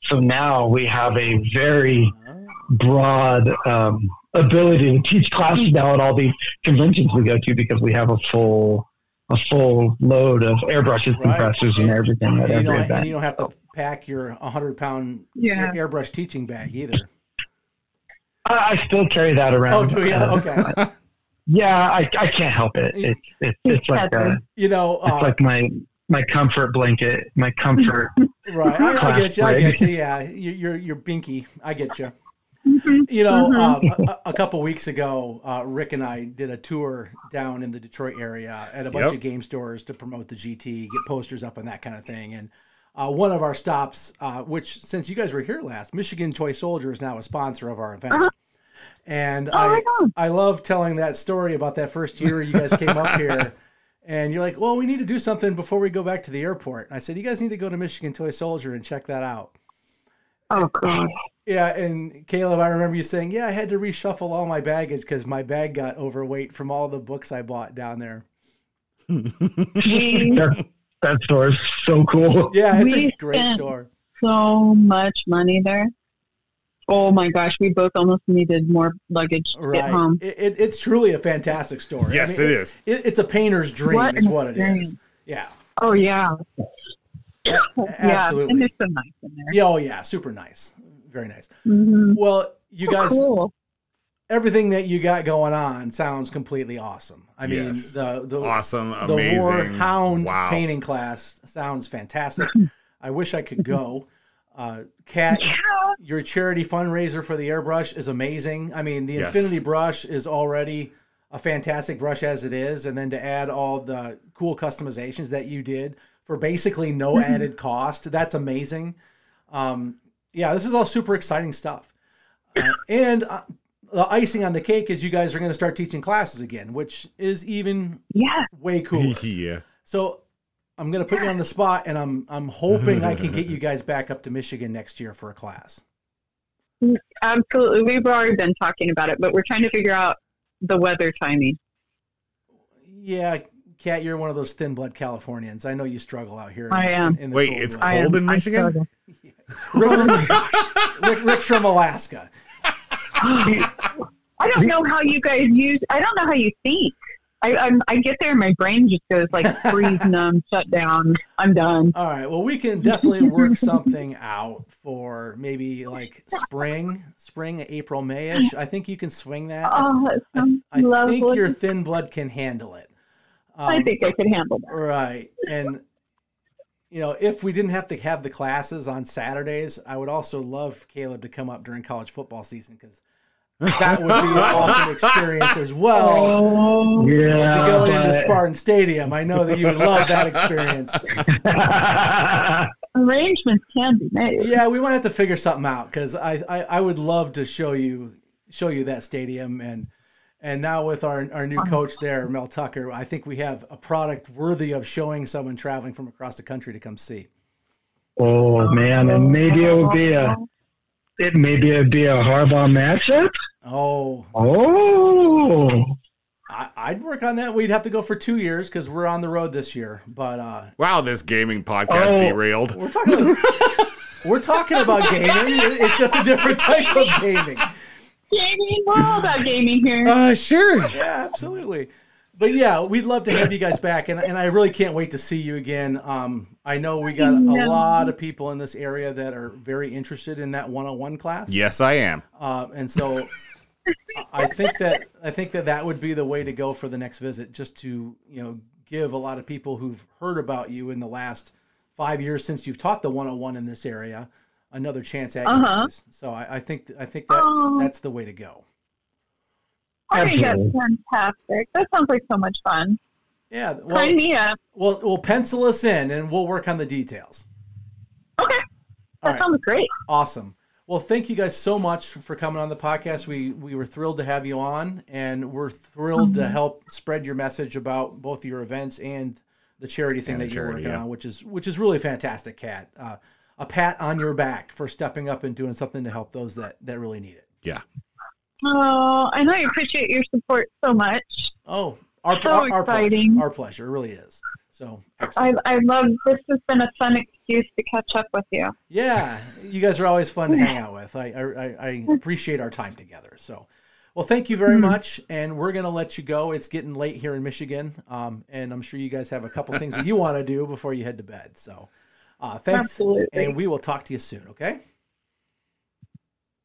So now we have a very broad um, ability to teach classes now at all these conventions we go to because we have a full a full load of airbrushes, Right. compressors, and everything at And you, every don't, and you don't have to pack your 100 pound Yeah. airbrush teaching bag either. I, I still carry that around. Oh, do you? Uh, Okay. yeah, I, I can't help it. It's it's, it's like a, You know, it's uh, like my my comfort blanket, my comfort. right? I, I get you. I get you. Yeah, you, you're you're binky. I get you. You know, um, a, a couple weeks ago, uh, Rick and I did a tour down in the Detroit area at a bunch Yep. of game stores to promote the GT, get posters up and that kind of thing. And uh, one of our stops, uh, which since you guys were here last, Michigan Toy Soldier is now a sponsor of our event. And Oh I, I love telling that story about that first year you guys came up here. And you're like, well, we need to do something before we go back to the airport. And I said, you guys need to go to Michigan Toy Soldier and check that out. Oh God. Yeah, and Caleb, I remember you saying, "Yeah, I had to reshuffle all my baggage because my bag got overweight from all the books I bought down there." We That, that store is so cool. Yeah, it's a great spent- store. so much money there. Oh my gosh, we both almost needed more luggage to Right, get home. It, it, it's truly a fantastic store. I Yes, mean, it is. It, it's a painter's dream, What is an what it is. experience. Yeah, Oh yeah, a- yeah, and absolutely. they're so nice in there. Yeah, oh yeah, super nice, very nice. Mhm. Well, you So guys, cool. Everything that you got going on sounds completely awesome. I mean, Yes. the the Awesome, the amazing. Warhound wow. painting class sounds fantastic. I wish I could go. Uh, Kat, Yeah. your charity fundraiser for the airbrush is amazing. I mean, the Yes. Infinity Brush is already a fantastic brush as it is, and then to add all the cool customizations that you did for basically no added cost, that's amazing. Um, yeah, this is all super exciting stuff. Uh, and uh, the icing on the cake is you guys are going to start teaching classes again, which is even Yeah. way cooler. yeah. So I'm going to put you on the spot, and I'm I'm hoping I can get you guys back up to Michigan next year for a class. Mm, absolutely. We've already been talking about it, but we're trying to figure out the weather timing. Yeah, Kat, you're one of those thin blood Californians. I know you struggle out here. in- I am. in the Wait, cold it's weather. Cold in Michigan? struggle. Rick, Rick, Rick, Rick's from Alaska. I don't know how you guys use. I don't know how you think. I I'm, I get there and my brain just goes like freeze, numb, shut down. I'm done. All right. Well, we can definitely work something out for maybe like spring, spring, April, Mayish. I think you can swing that. Oh, that I, sounds I lovely. think your thin blood can handle it. I Um, think I can handle that. Right. And you know, if we didn't have to have the classes on Saturdays, I would also love Caleb to come up during college football season because that would be an awesome experience as well. Oh, Yeah. Going into but- Spartan Stadium, I know that you would love that experience. arrangements can be made. Yeah, we might have to figure something out because I, I I would love to show you show you that stadium and and now with our our new coach there, Mel Tucker, I think we have a product worthy of showing someone traveling from across the country to come see. oh man, and maybe it would be a it maybe it'd be a Harbaugh matchup. Oh, Oh, I, I'd work on that. We'd have to go for two years because we're on the road this year. But uh, Wow, this gaming podcast Oh. derailed. we're talking we're talking about gaming. It's just a different type of gaming. Gaming, we're all about gaming here. Uh, sure. Yeah, absolutely. But yeah, we'd love to have you guys back, and, and I really can't wait to see you again. Um, I know we got a know. lot of people in this area that are very interested in that one-on-one class. Yes, I am. Uh, and so I think that I think that that would be the way to go for the next visit, just to you know give a lot of people who've heard about you in the last five years since you've taught the 101 in this area another chance at you Uh-huh. guys. So I, I think I think that Oh. that's the way to go. I think that's fantastic. That sounds like so much fun. Yeah, Sign well, me up. we'll we'll pencil us in and we'll work on the details. Okay, that right, sounds great. awesome. Well, thank you guys so much for coming on the podcast. We we were thrilled to have you on, and we're thrilled to Mhm. help spread your message about both your events and the charity thing And the that you're charity, working yeah. on, which is which is really fantastic, Kat. Uh, a pat on your back for stepping up and doing something to help those that that really need it. Yeah. Oh, and I appreciate your support so much. Oh, our So our, our pleasure. Our pleasure. It really is. So I, excellent. I love this has been a fun excuse to catch up with you. Yeah, you guys are always fun to hang out with. I I, I- I appreciate our time together. So, well, thank you very much, and we're gonna let you go. It's getting late here in Michigan, um, and I'm sure you guys have a couple things that you want to do before you head to bed. So, uh, thanks, Absolutely. and we will talk to you soon. Okay.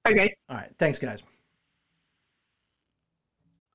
Okay. All right. Thanks, guys.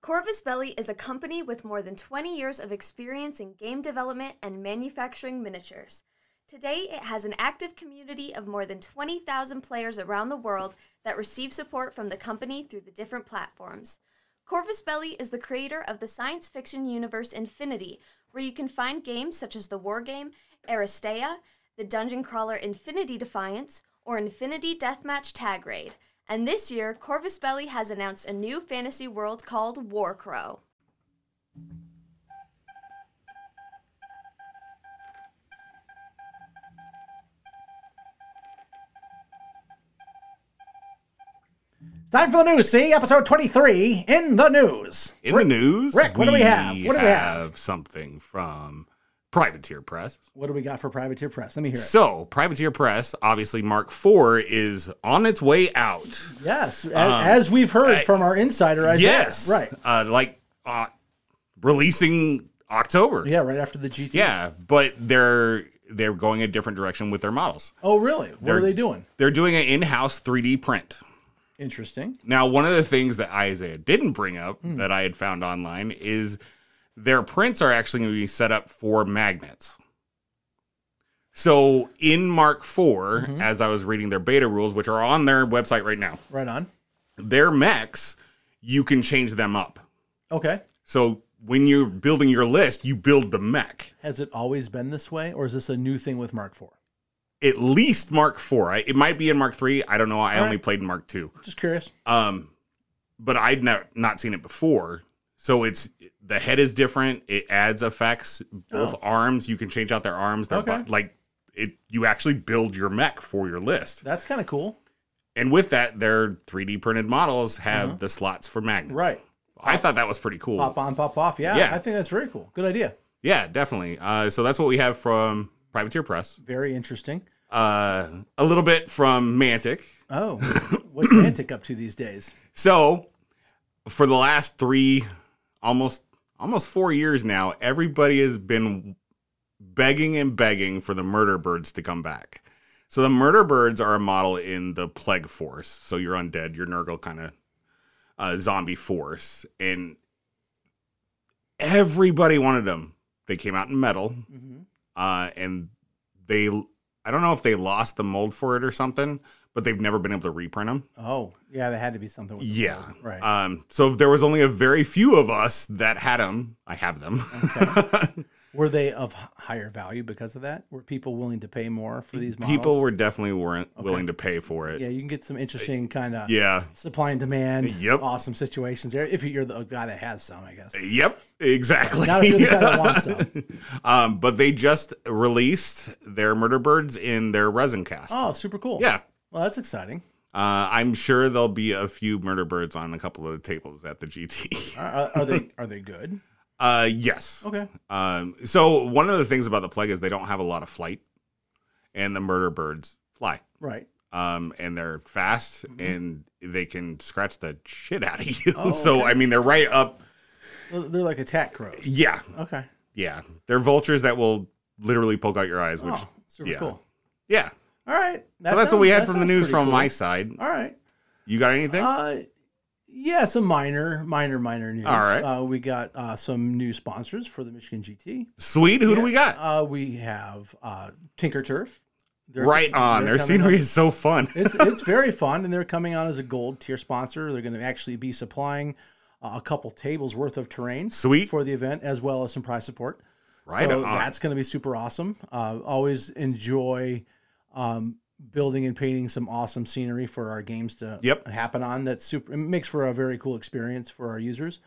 Corvus Belli is a company with more than 20 years of experience in game development and manufacturing miniatures. Today, it has an active community of more than 20,000 players around the world that receive support from the company through the different platforms. Corvus Belli is the creator of the science fiction universe Infinity, where you can find games such as the war game Aristeia, the dungeon crawler Infinity Defiance, or Infinity Deathmatch Tag Raid. And this year, Corvus Belli has announced a new fantasy world called Warcrow. It's time for the news. See episode twenty-three in the news. In the news, Rick, what do we have? What do we have? Something from Privateer Press. What do we got for Privateer Press? Let me hear it. So, Privateer Press, obviously, Mark IV is on its way out. Yes, a- as we've heard I- from our insider, Isaiah. yes, right. Uh, like uh, releasing October. Yeah, right after the GT. Yeah, but they're they're going a different direction with their models. Oh, really? What They're- are they doing? They're doing an in-house 3D print. Interesting. Now, one of the things that Isaiah didn't bring up Hmm. that I had found online is their prints are actually going to be set up for magnets. So in Mark IV, Mm-hmm. as I was reading their beta rules, which are on their website right now, Right on. their mechs, you can change them up. Okay. So when you're building your list, you build the mech. Has it always been this way, or is this a new thing with Mark IV? At least Mark IV. I, it might be in Mark III. I don't know. I All only right. played in Mark II. Just curious. Um, but I'd not not seen it before. So it's the head is different. It adds effects. Both Oh. arms, you can change out their arms. Their Okay. butt, like it, you actually build your mech for your list. That's kind of cool. And with that, their 3D printed models have the slots for magnets. Uh-huh. Right. I thought that was pretty cool. Pop on, pop off. Yeah, Yeah. I think that's very cool. Good idea. Yeah, definitely. Uh, so that's what we have from Privateer Press. Very interesting. Uh, a little bit from Mantic. Oh, what's Mantic up to these days? So, for the last three, almost almost four years now, everybody has been begging and begging for the murder birds to come back. So the murder birds are a model in the plague force. So you're undead, your Nurgle kind of uh, zombie force, and everybody wanted them. They came out in metal, hmm uh, and they I don't know if they lost the mold for it or something, but they've never been able to reprint them. Oh, yeah, there had to be something with Yeah. Right. Um, so there was only a very few of us that had them. I have them. were they of higher value because of that? Were people willing to pay more for these models? People were definitely weren't willing to pay for it. Yeah, you can get some interesting kind of Yeah. supply and demand. Yep. Awesome situations there. If you're the guy that has some, I guess. Yep. Exactly. Not if you're the guy that wants some. um, but they just released their murder birds in their resin cast. Oh, super cool. Yeah. Well, that's exciting. Uh, I'm sure there'll be a few murder birds on a couple of the tables at the GT. Are, are, they are they good? uh, yes. Okay. Um, so one of the things about the plague is they don't have a lot of flight, and the murder birds fly. Right. um, and they're fast and they can scratch the shit out of you. Oh, so okay. I mean, they're right up. They're they're like attack crows. Yeah, Okay. yeah. They're vultures that will literally poke out your eyes. Which, Oh, super yeah. cool. yeah. All right. That so that's what we had from the news from cool. my side. All right. You got anything? Uh, yeah, some minor, minor, minor news. All right. Uh, we got uh, some new sponsors for the Michigan GT. Sweet. Who do we got? Uh, we have uh, Tinker Turf. They're- right on. Their scenery is so fun. it's it's very fun, and they're coming on as a gold tier sponsor. They're going to actually be supplying uh, a couple tables worth of terrain Sweet. for the event, as well as some prize support. Right so on. that's going to be super awesome. Uh, always enjoy um, building and painting some awesome scenery for our games to Yep. happen on. That's super. It makes for a very cool experience for our users.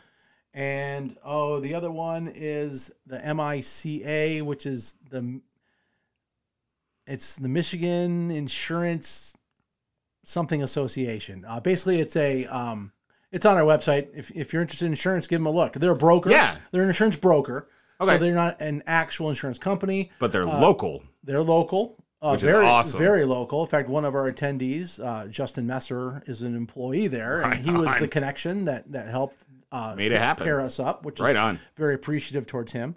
And oh, the other one is the MICA, which is the it's the Michigan Insurance something association. Uh, basically, it's a um, it's on our website. If, if you're interested in insurance, give them a look. They're a broker. Yeah. they're an insurance broker. Okay. So they're not an actual insurance company. but they're uh, local. They're local. Uh, Which is very, awesome. Very local. In fact, one of our attendees, uh, Justin Messer, is an employee there, and Right he was on. the connection that that helped uh, Made it happen. pair us up, which Right is on. very appreciative towards him.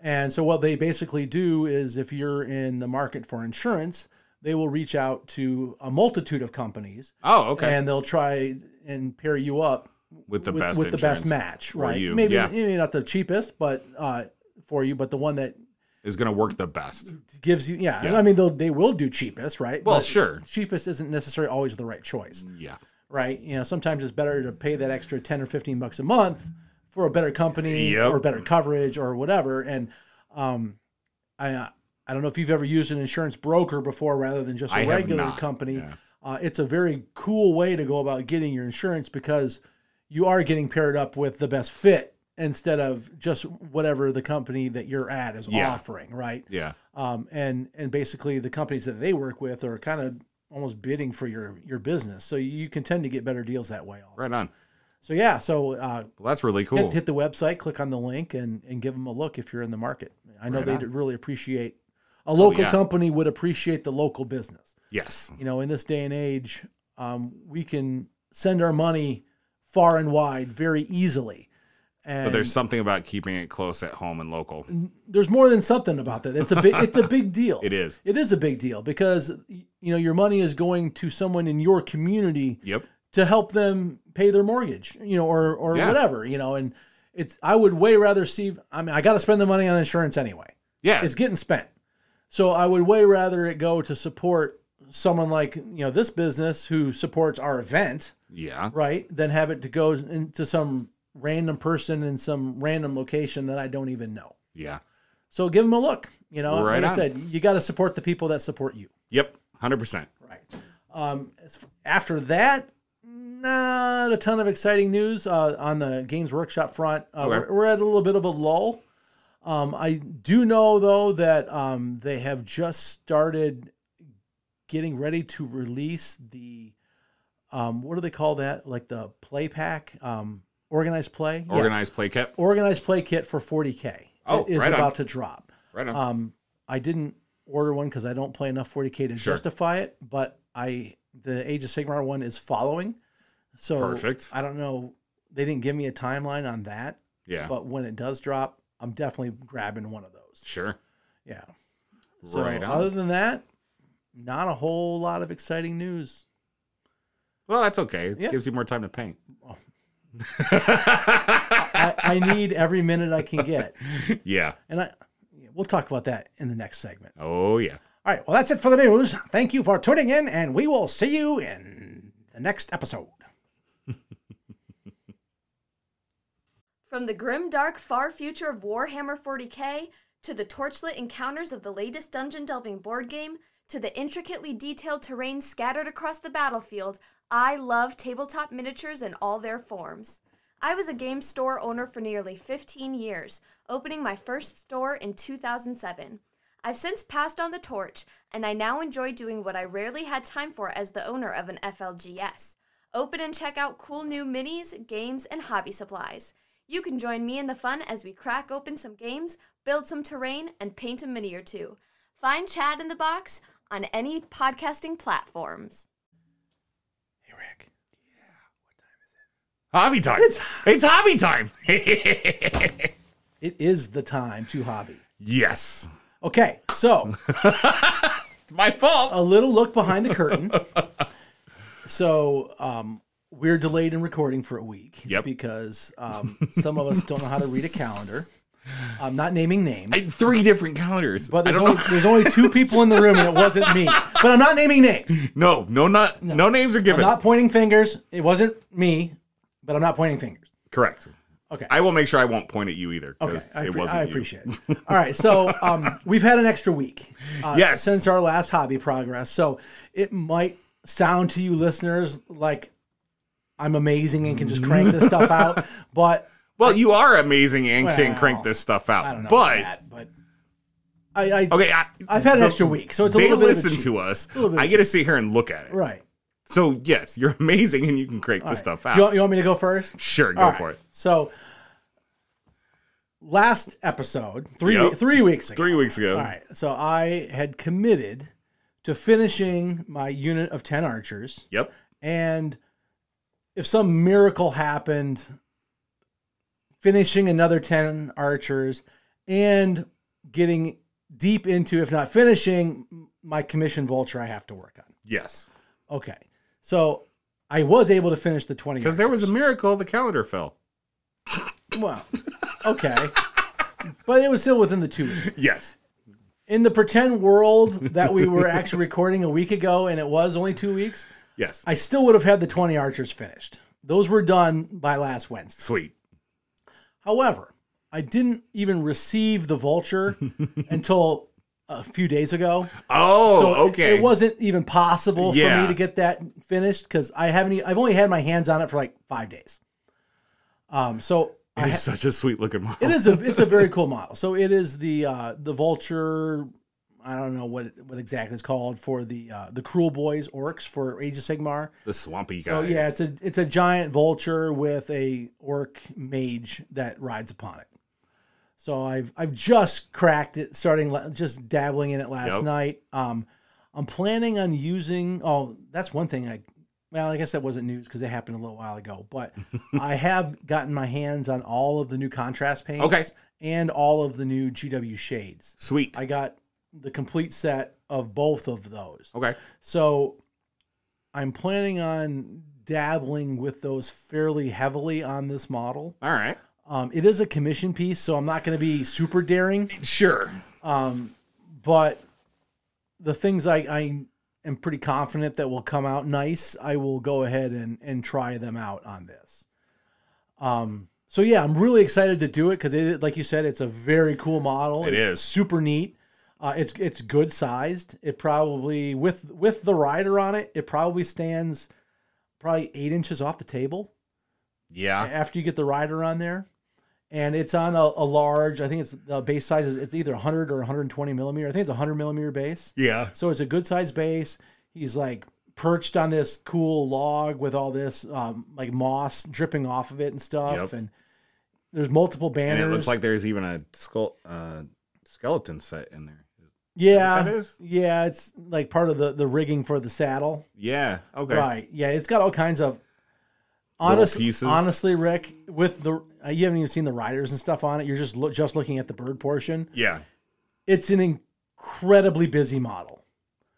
And so, what they basically do is, if you're in the market for insurance, they will reach out to a multitude of companies, Oh, okay. and they'll try and pair you up with the with, best with the best match, right? you. Maybe, Yeah. maybe not the cheapest, but uh, for you, but the one that is going to work the best. gives you yeah, Yeah. i mean they'll they will do cheapest right Well, But sure. cheapest isn't necessarily always the right choice Yeah. right you know sometimes it's better to pay that extra 10 or 15 bucks a month for a better company Yep. or better coverage or whatever and um i i don't know if you've ever used an insurance broker before rather than just a I regular company yeah. uh, it's a very cool way to go about getting your insurance because you are getting paired up with the best fit instead of just whatever the company that you're at is Yeah. offering right Yeah. um, and and basically the companies that they work with are kind of almost bidding for your your business, so you can tend to get better deals that way. Also. Right on. So yeah, so uh, Well, that's really cool. hit, hit the website, click on the link, and and give them a look if you're in the market. I know Right they'd on. really appreciate a local yeah. company would appreciate the local business. yes. You know, in this day and age, um, we can send our money far and wide very easily. And But there's something about keeping it close at home and local. there's more than something about that. It's a big it's a big deal. It is. It is a big deal because you know your money is going to someone in your community Yep. to help them pay their mortgage, you know, or or Yeah. whatever, you know. And it's I would way rather see. I mean, I got to spend the money on insurance anyway. Yeah. It's getting spent, so I would way rather it go to support someone like you know this business who supports our event, yeah. right? Than have it to go into some random person in some random location that I don't even know. Yeah. So give them a look. You know, Right like I said, you got to support the people that support you. Yep. 100%. Right. Um, after that, not a ton of exciting news uh, on the Games Workshop front. Uh, Okay. we're, we're at a little bit of a lull. Um, I do know though that um, they have just started getting ready to release the um, what do they call that? Like the play pack, um, organized play, Yeah. Organized play kit. organized play kit for 40k. Oh, is right on. about to drop. Right on. Um, I didn't order one because I don't play enough 40k to Sure. justify it, but I the Age of Sigmar one is following. So Perfect. I don't know. They didn't give me a timeline on that, yeah. but when it does drop, I'm definitely grabbing one of those. Sure. Yeah. So right on. other than that, not a whole lot of exciting news. well, that's okay. It Yeah. gives you more time to paint. Oh. I, I need every minute I can get, yeah. and I we'll talk about that in the next segment. Oh, yeah. All right, well, that's it for the news. Thank you for tuning in, and we will see you in the next episode. From the grim, dark, far future of Warhammer 40k to the torchlit encounters of the latest dungeon delving board game to the intricately detailed terrain scattered across the battlefield, I love tabletop miniatures in all their forms. I was a game store owner for nearly 15 years, opening my first store in 2007. I've since passed on the torch, and I now enjoy doing what I rarely had time for as the owner of an FLGS. Open and check out cool new minis, games, and hobby supplies. You can join me in the fun as we crack open some games, build some terrain, and paint a mini or two. Find Chad in the Box on any podcasting platforms. Hey, Rick. Yeah. What time is it? Hobby time. It's- It's, hobby time. It is the time to hobby. yes. Okay, so my fault. a little look behind the curtain. So um, we're delayed in recording for a week Yep. because um, some of us don't know how to read a calendar. I'm not naming names, I, three different calendars. but there's only, there's only two people in the room, and it wasn't me. But I'm not naming names. No, no, not no, names are I'm given. not pointing fingers. It wasn't me, but I'm not pointing fingers. Correct. Okay. I will make sure I won't point at you either. Okay, I, it wasn't I appreciate it. All right, so um, we've had an extra week uh, Yes. since our last hobby progress. So it might sound to you listeners like I'm amazing and can just crank this stuff out, but Well, you are amazing and can crank this stuff out. I don't know but that. But I, I okay, I, I've had an the- extra week, so it's a they little bit of a listen to us. little bit of I get to sit here and look at it. right. So yes, you're amazing and you can crank All this right. stuff out. You, want, you want me to go first? sure, go All right. for it. So last episode, three Yep. we- three weeks ago. Three weeks ago. All right. So I had committed to finishing my unit of 10 archers. Yep. And if some miracle happened, finishing another 10 archers and getting deep into, if not finishing, my commission vulture I have to work on. Yes. Okay. So I was able to finish the 20 Because there was a miracle, the calendar fell. Well, okay. but it was still within the two weeks. Yes. In the pretend world that we were actually recording a week ago, and it was only two weeks, Yes. I still would have had the 20 archers finished. Those were done by last Wednesday. Sweet. However, I didn't even receive the vulture until a few days ago. Oh, so okay. It, wasn't even possible for me to get that finished because I haven't. I've only had my hands on it for like five days. Um, so It's ha- such a sweet looking model. it is a it's a very cool model. So it is the uh, the vulture. I don't know what what exactly it's called for the uh, the Kruleboyz orcs for Age of Sigmar. The swampy guys. So yeah, it's a it's a giant vulture with a orc mage that rides upon it. So I've I've just cracked it, starting just dabbling in it last Yep. night. Um, I'm planning on using. Oh, that's one thing. I well, I guess that wasn't news because it happened a little while ago. But I have gotten my hands on all of the new contrast paints. Okay. And all of the new GW shades. Sweet. I got the complete set of both of those. okay. So I'm planning on dabbling with those fairly heavily on this model. All right. Um, it is a commission piece, so I'm not going to be super daring. Sure. Um, but the things I, I am pretty confident that will come out nice, I will go ahead and, and try them out on this. Um, so yeah, I'm really excited to do it because it, like you said, it's a very cool model. It It's is. super neat. Uh, it's it's good sized. It probably with with the rider on it, it probably stands probably eight inches off the table Yeah. after you get the rider on there. And it's on a, a large, I think it's the base size is it's either 100 or 120 millimeter. I think it's a 100 millimeter base. Yeah. So it's a good size base. He's like perched on this cool log with all this um, like moss dripping off of it and stuff. Yep. And there's multiple banners. And it looks like there's even a skull, uh, skeleton set in there. Yeah, that is? yeah, it's like part of the the rigging for the saddle. Yeah. Okay. Right. Yeah, it's got all kinds of honest, pieces. honestly, Rick, with the uh, you haven't even seen the riders and stuff on it. You're just lo- just looking at the bird portion. Yeah. It's an incredibly busy model.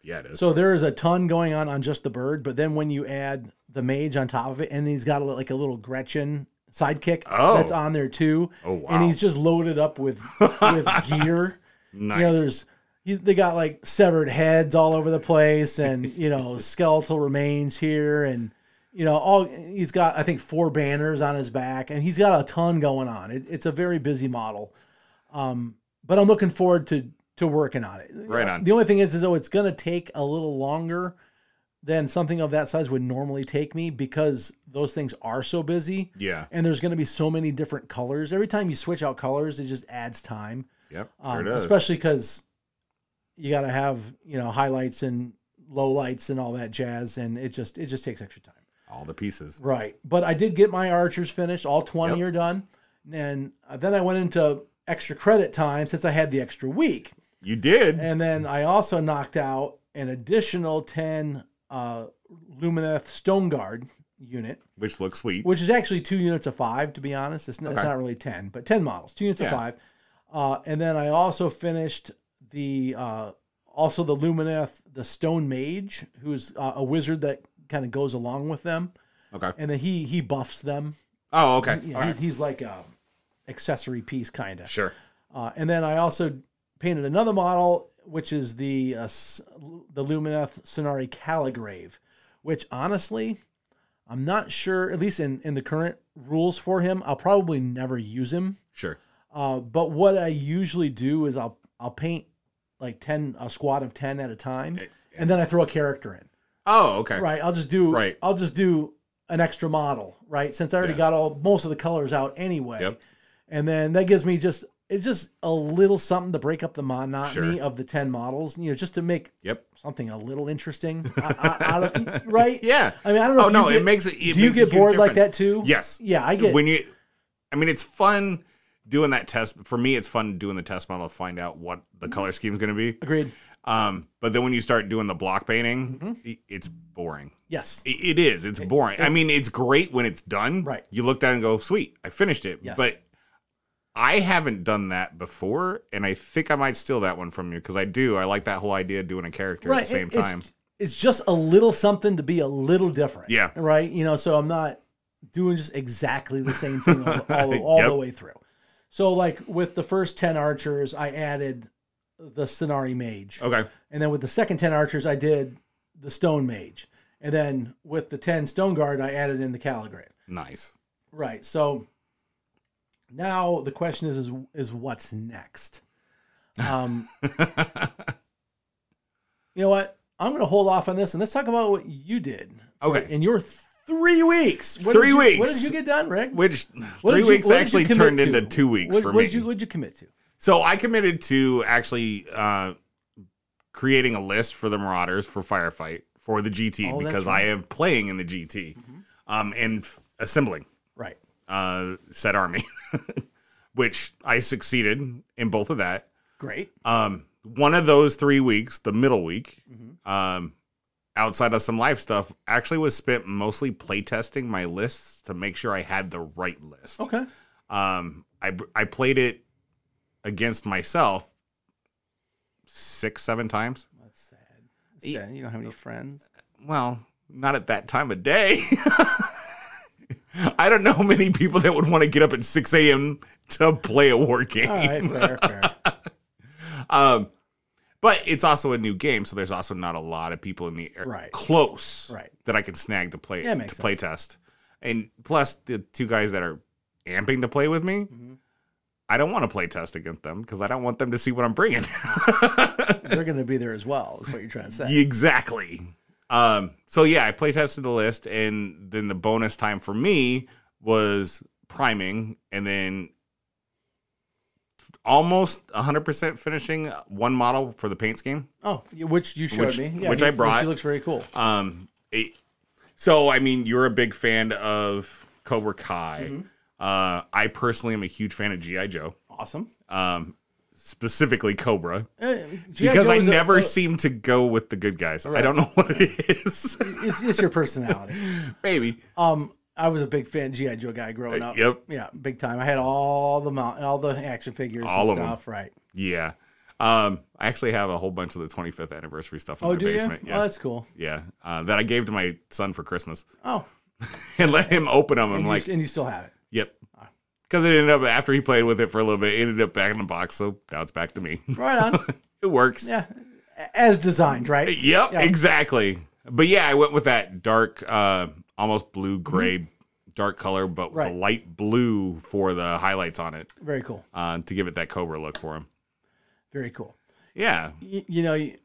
Yeah, it is. So there is a ton going on on just the bird, but then when you add the mage on top of it, and he's got a, like a little Gretchin sidekick Oh. that's on there too, oh wow. and he's just loaded up with with gear. nice. You know, there's he, they got like severed heads all over the place, and you know skeletal remains here, and you know all he's got I think four banners on his back, and he's got a ton going on. It, it's a very busy model, um, but I'm looking forward to to working on it. Right on. The only thing is, is though it's going to take a little longer than something of that size would normally take me because those things are so busy yeah. and there's going to be so many different colors. Every time you switch out colors, it just adds time Yep. Sure um, especially because you got to have you know highlights and low lights and all that jazz, and it just it just takes extra time. all the pieces. Right, but I did get my archers finished. All twenty Yep. are done, and uh, then I went into extra credit time since I had the extra week, You did. and then I also knocked out an additional ten uh, Lumineth Stone Guard unit, which looks sweet. which is actually two units of five. To be honest, it's not, it's not really ten, but ten models, two units Yeah. of five. Uh, and then I also finished the uh, also the Lumineth, the Stone Mage, who's uh, a wizard that kind of goes along with them, Okay. and then he he buffs them. Oh, okay. Yeah, All right. he's, he's like a accessory piece kind of. Sure. Uh, and then I also painted another model, which is the uh, the Lumineth Scinari Calligrave, which honestly, I'm not sure. At least in in the current rules for him, I'll probably never use him. Sure. Uh, but what I usually do is I'll I'll paint like ten a squad of ten at a time, and then I throw a character in. Oh, okay. Right. I'll just do. Right. I'll just do an extra model. Right. Since I already Yeah. got all most of the colors out anyway. Yep. And then that gives me just it's just a little something to break up the monotony Sure. of the ten models. You know, just to make Yep. something a little interesting. out of, right. Yeah. I mean, I don't know. Oh if you no, get- it makes it. it do you get bored like that too? Yes. Yeah, I get. when you i mean it's fun doing that test for me it's fun doing the test model to find out what the color scheme is going to be agreed. um but then when you start doing the block painting Mm-hmm. it's boring Yes. I- it is it's boring i mean it's great when it's done Right. you look down and go sweet i finished it Yes. but i haven't done that before and i think i might steal that one from you because i do i like that whole idea of doing a character at the same it- it's- time It's just a little something to be a little different. Yeah. Right. You know, so I'm not doing just exactly the same thing all, all, all Yep. the way through. So like with the first 10 archers, I added the Scinari Mage. Okay. And then with the second 10 archers, I did the Stone Mage. And then with the 10 Stone Guard, I added in the Calligrave. Nice. Right. So now the question is is, is what's next? Um, you know what? I'm going to hold off on this and let's talk about what you did. Okay. In your three weeks. What Three you- What did you get done, Rick? Which What three you- weeks what did you actually turned to? into two weeks what, for what me. Did you, what did you commit to? So I committed to actually uh, creating a list for the Marauders for Firefight for the GT Oh, because right. Mm-hmm. I am playing in the GT um, and f- assembling Right. uh, said army, which I succeeded in both of that. Great. Um, one of those three weeks, the middle week, Mm-hmm. um, outside of some live stuff, actually was spent mostly playtesting my lists to make sure I had the right list. Okay. Um, I I played it against myself six, seven times. That's sad. sad. You don't have any friends. Well, not at that time of day. I don't know many people that would want to get up at six a.m. to play a war game. All right. Fair, fair. Um, but it's also a new game, so there's also not a lot of people in the air Right. close Right. that I can snag to play Yeah, to play test. And plus, the two guys that are amping to play with me, Mm-hmm. I don't want to play test against them because I don't want them to see what I'm bringing. They're going to be there as well, is what you're trying to say. exactly. Um, so yeah, I play tested the list, and then the bonus time for me was priming, and then almost 100% finishing one model for the paint scheme. Oh, which you showed Which- me. Yeah, which he- I brought. She looks very cool. Um, it, so I mean, you're a big fan of Cobra Kai. Mm-hmm. Uh, I personally am a huge fan of GI Joe. Awesome. Um, specifically Cobra, Uh, because Joe I a- never a- seem to go with the good guys. I don't know what it is. it's, it's your personality. Maybe. Um, I was a big fan GI Joe guy growing Uh, up. yep. Yeah, big time. I had all the mount, all the action figures All and stuff. Right. Yeah. Um, I actually have a whole bunch of the 25th anniversary stuff in Oh, my do basement. you? Yeah. Oh, that's cool. yeah. Uh, that I gave to my son for Christmas Oh, and let him open them. and, I'm you, like, and you still have it. yep. Because it ended up after he played with it for a little bit, it ended up back in the box. So now it's back to me. Right on. it works. yeah, as designed, right? Yep, Yeah. exactly. But yeah, I went with that dark, uh, almost blue gray, dark color, but with Mm-hmm. Right. the light blue for the highlights on it Very cool. uh, to give it that Cobra look for him. Very cool. Yeah. You, you know, you-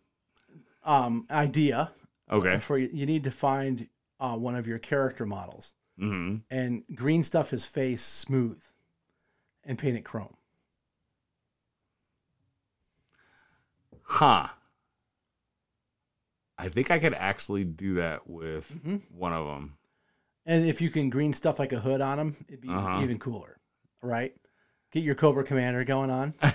um, idea Okay. for you, you need to find uh, one of your character models hmm and green stuff his face smooth and paint it chrome. Huh. I think I could actually do that with Mhm. one of them. And if you can green stuff like a hood on them, it'd be Uh-huh. even cooler, right? Get your Cobra Commander going on.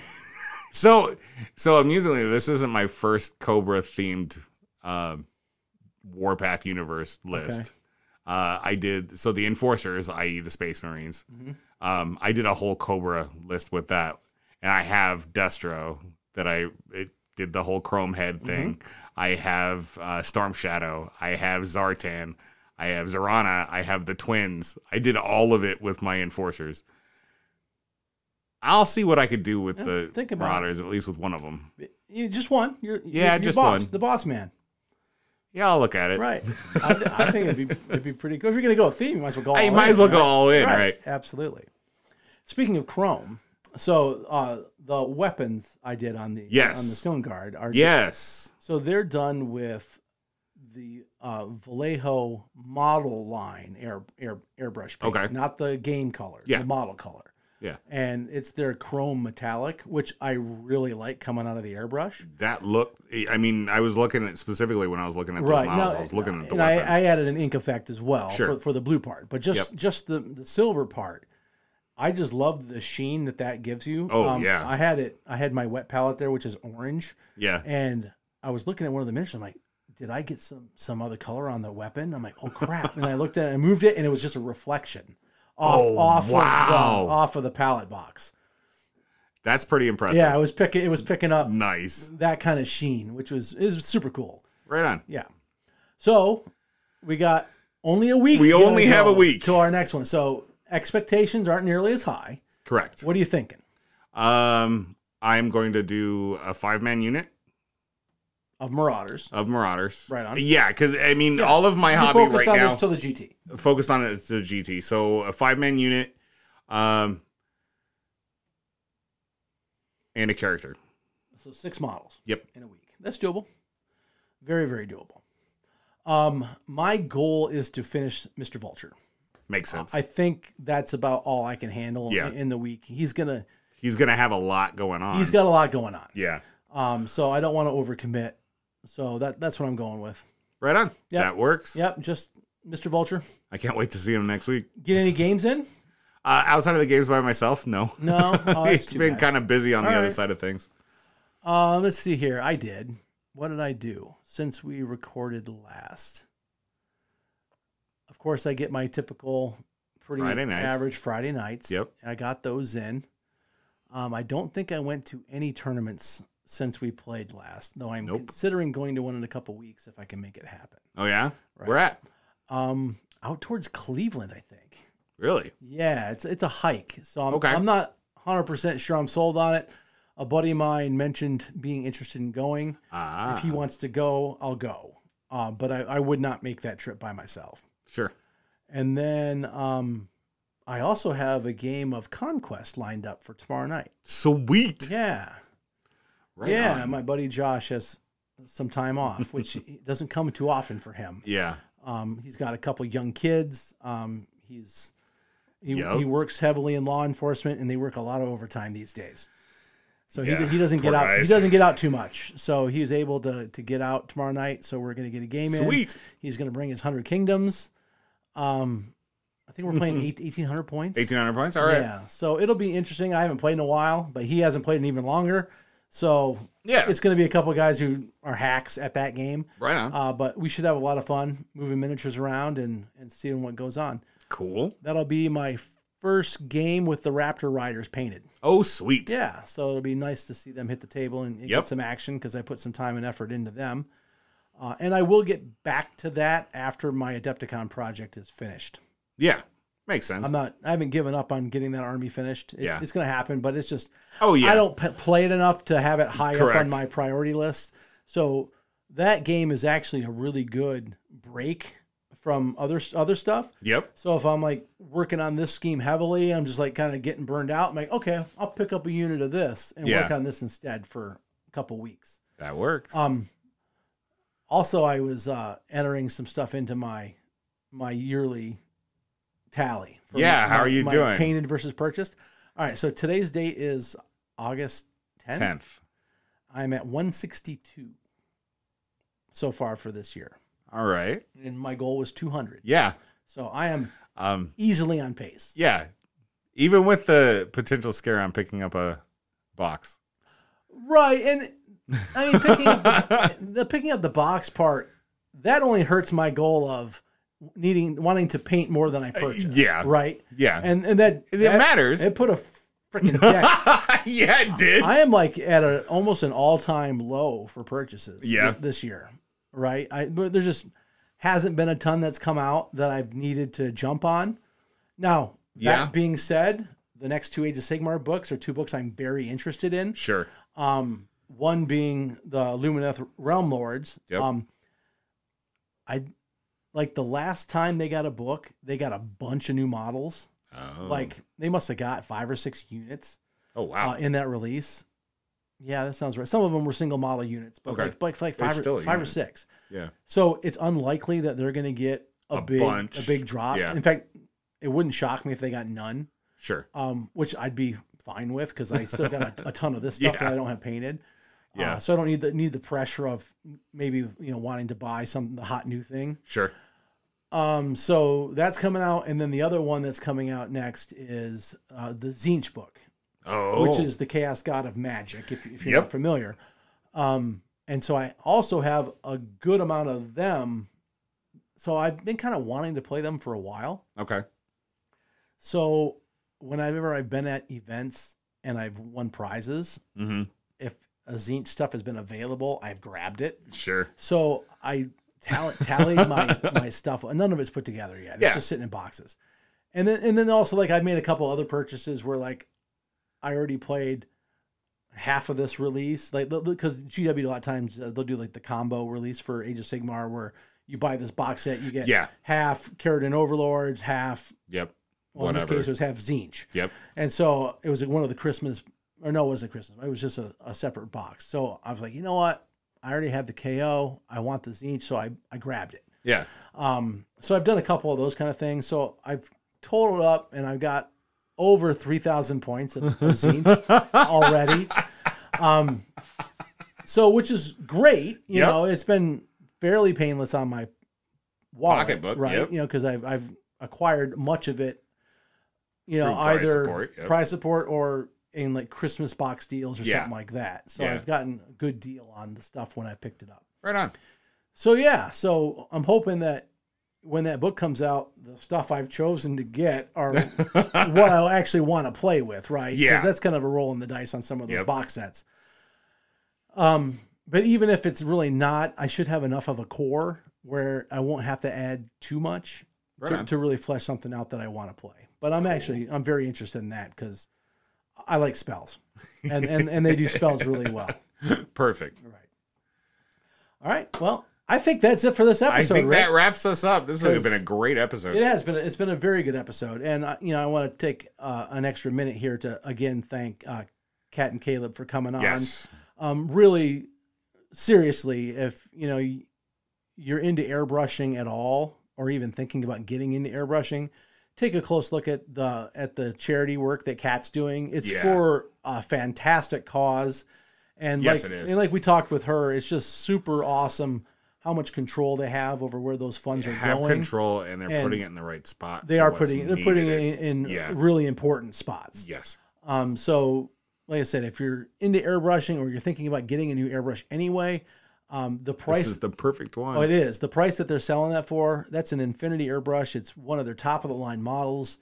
So, so amusingly, this isn't my first Cobra themed um, Warpath universe list. Okay. Uh, I did so the Enforcers, i.e., the Space Marines. Mhm. Um, I did a whole Cobra list with that, and I have Destro that I it did the whole Chrome Head thing. I have uh, Storm Shadow. I have Zartan. I have Zarana. I have the twins. I did all of it with my Enforcers. I'll see what I could do with the think about it. At least with one of them. You just one. You're, Yeah, you're, just boss, one. The boss man. Yeah, I'll look at it. Right. I, I think it'd be it'd be pretty cool. If you're gonna go with theme, you might as well go. All Hey, you might in, as well go right? all in, right? Absolutely. Speaking of Chrome, so uh, the weapons I did on the Yes. on the Stone Guard are Yes. So they're done with the uh, Vallejo model line air air airbrush paint, Okay. not the game color, Yeah. the model color. Yeah. And it's their chrome metallic, which I really like coming out of the airbrush. That look. I mean, I was looking at specifically when I was looking at the Right models. now, I was looking at the and I. I added an ink effect as well Sure. for, for the blue part, but just just the the silver part. I just love the sheen that that gives you. Um, Oh, yeah. I had it. I had my wet palette there, which is orange, yeah. and I was looking at one of the miniatures. I'm like, did I get some some other color on the weapon? I'm like, oh crap! and I looked at it, I moved it, and it was just a reflection off Oh, off wow. of the, off of the palette box. That's pretty impressive. Yeah, it was picking it was picking up Nice. that kind of sheen, which was is super cool. Right on. Yeah. So we got only a week. We only have a week. to our next one. So expectations aren't nearly as high. Correct. What are you thinking? Um, I'm going to do a five man unit Of Marauders. of Marauders. Right on. Yeah, because I mean, Yeah. all of my You hobby focused right on now this to the GT. focused on it to the GT. So a five man unit, um, and a character. So six models. Yep. In a week. That's doable. Very, very doable. Um, my goal is to finish Mr. Vulture. Makes sense. I think that's about all I can handle Yeah. in, in the week. He's gonna He's gonna have a lot going on. he's got a lot going on. yeah. Um, so I don't want to overcommit. So that that's what I'm going with. Right on. Yep. That works. Yep, just Mr. Vulture. I can't wait to see him next week. Get any games in? Uh, outside of the games by myself, no. No. Oh, it's been bad. kind of busy on All the other side of things. Uh, let's see here. I did. What did I do since we recorded last? Of course, I get my typical pretty Friday average Friday nights. Yep. I got those in. Um, I don't think I went to any tournaments since we played last, though I'm Nope. considering going to one in a couple weeks if I can make it happen. Oh yeah, Right. we're at Um, out towards Cleveland, I think. really. Yeah, it's it's a hike, so I'm, Okay. I'm not 100 percent sure I'm sold on it. A buddy of mine mentioned being interested in going. Ah, If he wants to go, I'll go. Uh, but I, I would not make that trip by myself. sure. And then um, I also have a game of Conquest lined up for tomorrow night. Sweet. Yeah. Right yeah. on. My buddy Josh has some time off, which doesn't come too often for him. Yeah. Um, he's got a couple young kids. Um, he's he, Yep. he works heavily in law enforcement, and they work a lot of overtime these days. So Yeah, he, he doesn't get out. guys. He doesn't get out too much. So he's able to to get out tomorrow night. So we're gonna get a game in. Sweet. He's gonna bring his hundred kingdoms. Um, I think we're playing 1800 points. Eighteen hundred points. All right. Yeah. So it'll be interesting. I haven't played in a while, but he hasn't played in even longer. So Yeah. it's going to be a couple guys who are hacks at that game. right on. Uh, but we should have a lot of fun moving miniatures around and, and seeing what goes on. cool. That'll be my first game with the Raptor Riders painted. Oh, sweet. Yeah, so it'll be nice to see them hit the table and, and Yep. get some action because I put some time and effort into them. Uh, and I will get back to that after my Adepticon project is finished. Yeah. Makes sense. I'm not. I haven't given up on getting that army finished. It's, Yeah. it's going to happen, but it's just oh yeah. I don't p- play it enough to have it high up on my priority list. So that game is actually a really good break from other other stuff. Yep. So if I'm like working on this scheme heavily, I'm just like kind of getting burned out. I'm like, okay, I'll pick up a unit of this and work on this instead for a couple weeks. That works. Um, also, I was uh, entering some stuff into my my yearly tally. Yeah, my- how are you my doing? Painted versus purchased. All right, so today's date is August 10th. Tenth. I'm at 162 so far for this year, All right. and my goal was 200. Yeah. So I am Um. easily on pace. Yeah. Even with the potential scare on picking up a box. Right, and I mean picking up the, the picking up the box part that only hurts my goal of needing wanting to paint more than I. Uh, yeah. right. Yeah. And and that It that- matters. It put a freaking deck. yeah, it did. I am like at a almost an all time low for purchases. Yeah. this year, right? I but there just hasn't been a ton that's come out that I've needed to jump on. Now that Yeah. being said, the next two Age of Sigmar books are two books I'm very interested in. sure. Um, one being the Lumineth Realm Lords. Yep. Um, I like the last time they got a book, they got a bunch of new models. Oh. Like they must have got five or six units oh wow. uh, in that release. Yeah, that sounds right. Some of them were single model units, but Okay. like like, like five, or, five or six. yeah. So it's unlikely that they're going to get a, A big bunch. a big drop. Yeah. In fact, it wouldn't shock me if they got none Sure. um, which I'd be fine with because I still got a, a ton of this stuff Yeah. that I don't have painted. Yeah. Uh, so I don't need the need the pressure of maybe you know wanting to buy some the hot new thing. Sure. Um, so that's coming out, and then the other one that's coming out next is uh, the Tzeentch book, Oh. which is the Chaos God of Magic. If, if you're Yep. not familiar, um, and so I also have a good amount of them. So I've been kind of wanting to play them for a while. okay. So whenever I've been at events and I've won prizes, Mm-hmm. if a Tzeentch stuff has been available, I've grabbed it. Sure. So I tally, tallied my my stuff. None of it's put together yet. It's Yeah. just sitting in boxes. And then and then also like I've made a couple other purchases where like I already played half of this release, like because GW a lot of times uh, they'll do like the combo release for Age of Sigmar, where you buy this box set, you get Yeah. half Kharadron Overlords, half Yep. well, in this case it was half Tzeentch. Yep. And so it was one of the Christmas, or no, it wasn't Christmas. It was just a, a separate box. So I was like, you know what? I already have the KO. I want the Tzeentch, so I, I grabbed it. Yeah. Um, so I've done a couple of those kind of things. So I've totaled up and I've got over 3,000 points of, of Tzeentch already. Um, so, which is great. You Yep. know, it's been fairly painless on my wallet, Pocketbook, right? yep. You know, because I've, I've acquired much of it, you know, Through either support, yep. prize support or in like Christmas box deals or Yeah. something like that. So Yeah. I've gotten a good deal on the stuff when I picked it up. Right on. So yeah, so I'm hoping that when that book comes out, the stuff I've chosen to get are what I actually want to play with, right? Yeah. Because that's kind of a roll in the dice on some of those Yep. box sets. Um, but even if it's really not, I should have enough of a core where I won't have to add too much Right to, to really flesh something out that I want to play. But I'm actually I'm very interested in that because I like spells, and and and they do spells really well. Perfect. Right. All right. Well, I think that's it for this episode. I think that wraps us up. This has been a great episode. It has been. It's been a very good episode, and uh, you know I want to take uh, an extra minute here to again thank uh, Kat and Caleb for coming on. Yes. Um, really, seriously, if you know you're into airbrushing at all, or even thinking about getting into airbrushing, take a close look at the at the charity work that Kat's doing. It's Yeah. for a fantastic cause, and Yes, like it is. and like we talked with her, it's just super awesome how much control they have over where those funds are Have going. control, and they're And putting it in the right spot. They are putting they're putting it in, in Yeah. really important spots. Yes. Um, so like I said, if you're into airbrushing or you're thinking about getting a new airbrush anyway, um, the price This is the perfect one. oh it is the price that they're selling that for. That's an Infinity airbrush. It's one of their top of the line models,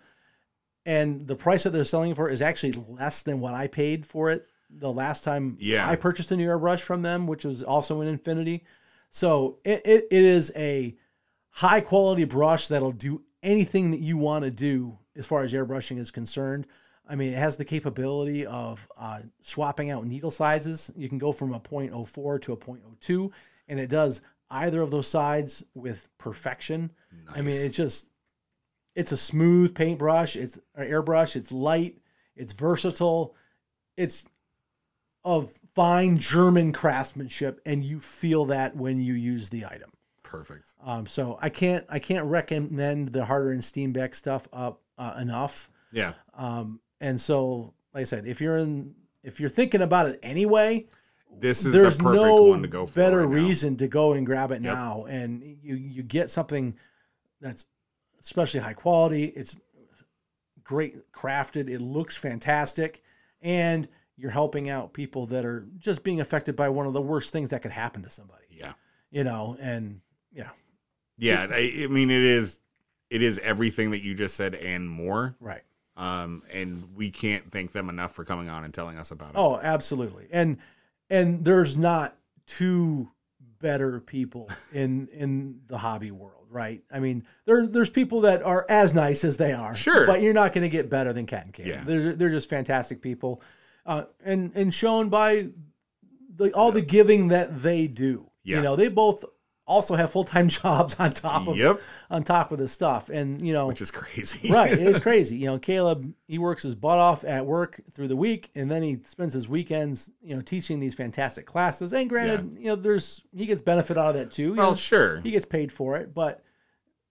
and the price that they're selling it for is actually less than what I paid for it the last time Yeah. I purchased a new airbrush from them, which was also an Infinity. So it, it, it is a high quality brush that'll do anything that you want to do as far as airbrushing is concerned. I mean, it has the capability of uh, swapping out needle sizes. You can go from a 0.04 to a 0.02, and it does either of those sides with perfection. I mean, it's just it's a smooth paintbrush. It's an airbrush. It's light. It's versatile. It's of fine German craftsmanship, and you feel that when you use the item. Perfect. Um, so I can't I can't recommend the Harder and Steenbeck stuff up uh, enough. Yeah. Um, and so, like I said, if you're in if you're thinking about it anyway, This is there's the perfect no one to go for. better right reason to go and grab it Yep. now, and you you get something that's especially high quality. It's great crafted. It looks fantastic, and you're helping out people that are just being affected by one of the worst things that could happen to somebody. Yeah. You know, and yeah, Yeah. I, I mean, it is. It is everything that you just said and more. right. Um, and we can't thank them enough for coming on and telling us about it. Oh, absolutely. And and there's not two better people in in the hobby world, right? I mean, there there's people that are as nice as they are. Sure. But you're not going to get better than Cat and Caleb. Yeah. They're they're just fantastic people. Uh, and and shown by the all the giving that they do. Yeah. You know, they both also have full-time jobs on top of Yep. on top of this stuff. And you know, Which is crazy. right it is crazy you know caleb he works his butt off at work through the week and then he spends his weekends you know teaching these fantastic classes and granted you know there's he gets benefit out of that too You well, know, sure. he gets paid for it but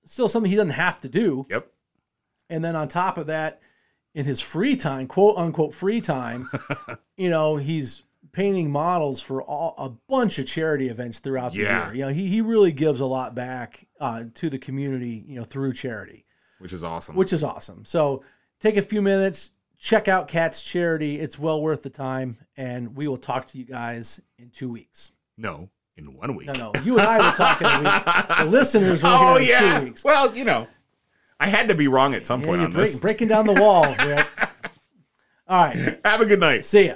still something he doesn't have to do Yep. and then on top of that in his free time quote unquote free time you know he's painting models for all, a bunch of charity events throughout the Yeah. year you know he, he really gives a lot back uh, to the community you know through charity Which is awesome. which is awesome. So take a few minutes, check out Cat's Charity. It's well worth the time, and we will talk to you guys in two weeks. no, in one week. No, no, you and I will talk in a week. The listeners will oh hear in yeah. two weeks. Well, you know, I had to be wrong at some Yeah, point you're on break- this. breaking down the wall, Rick. All right, Have a good night. see ya.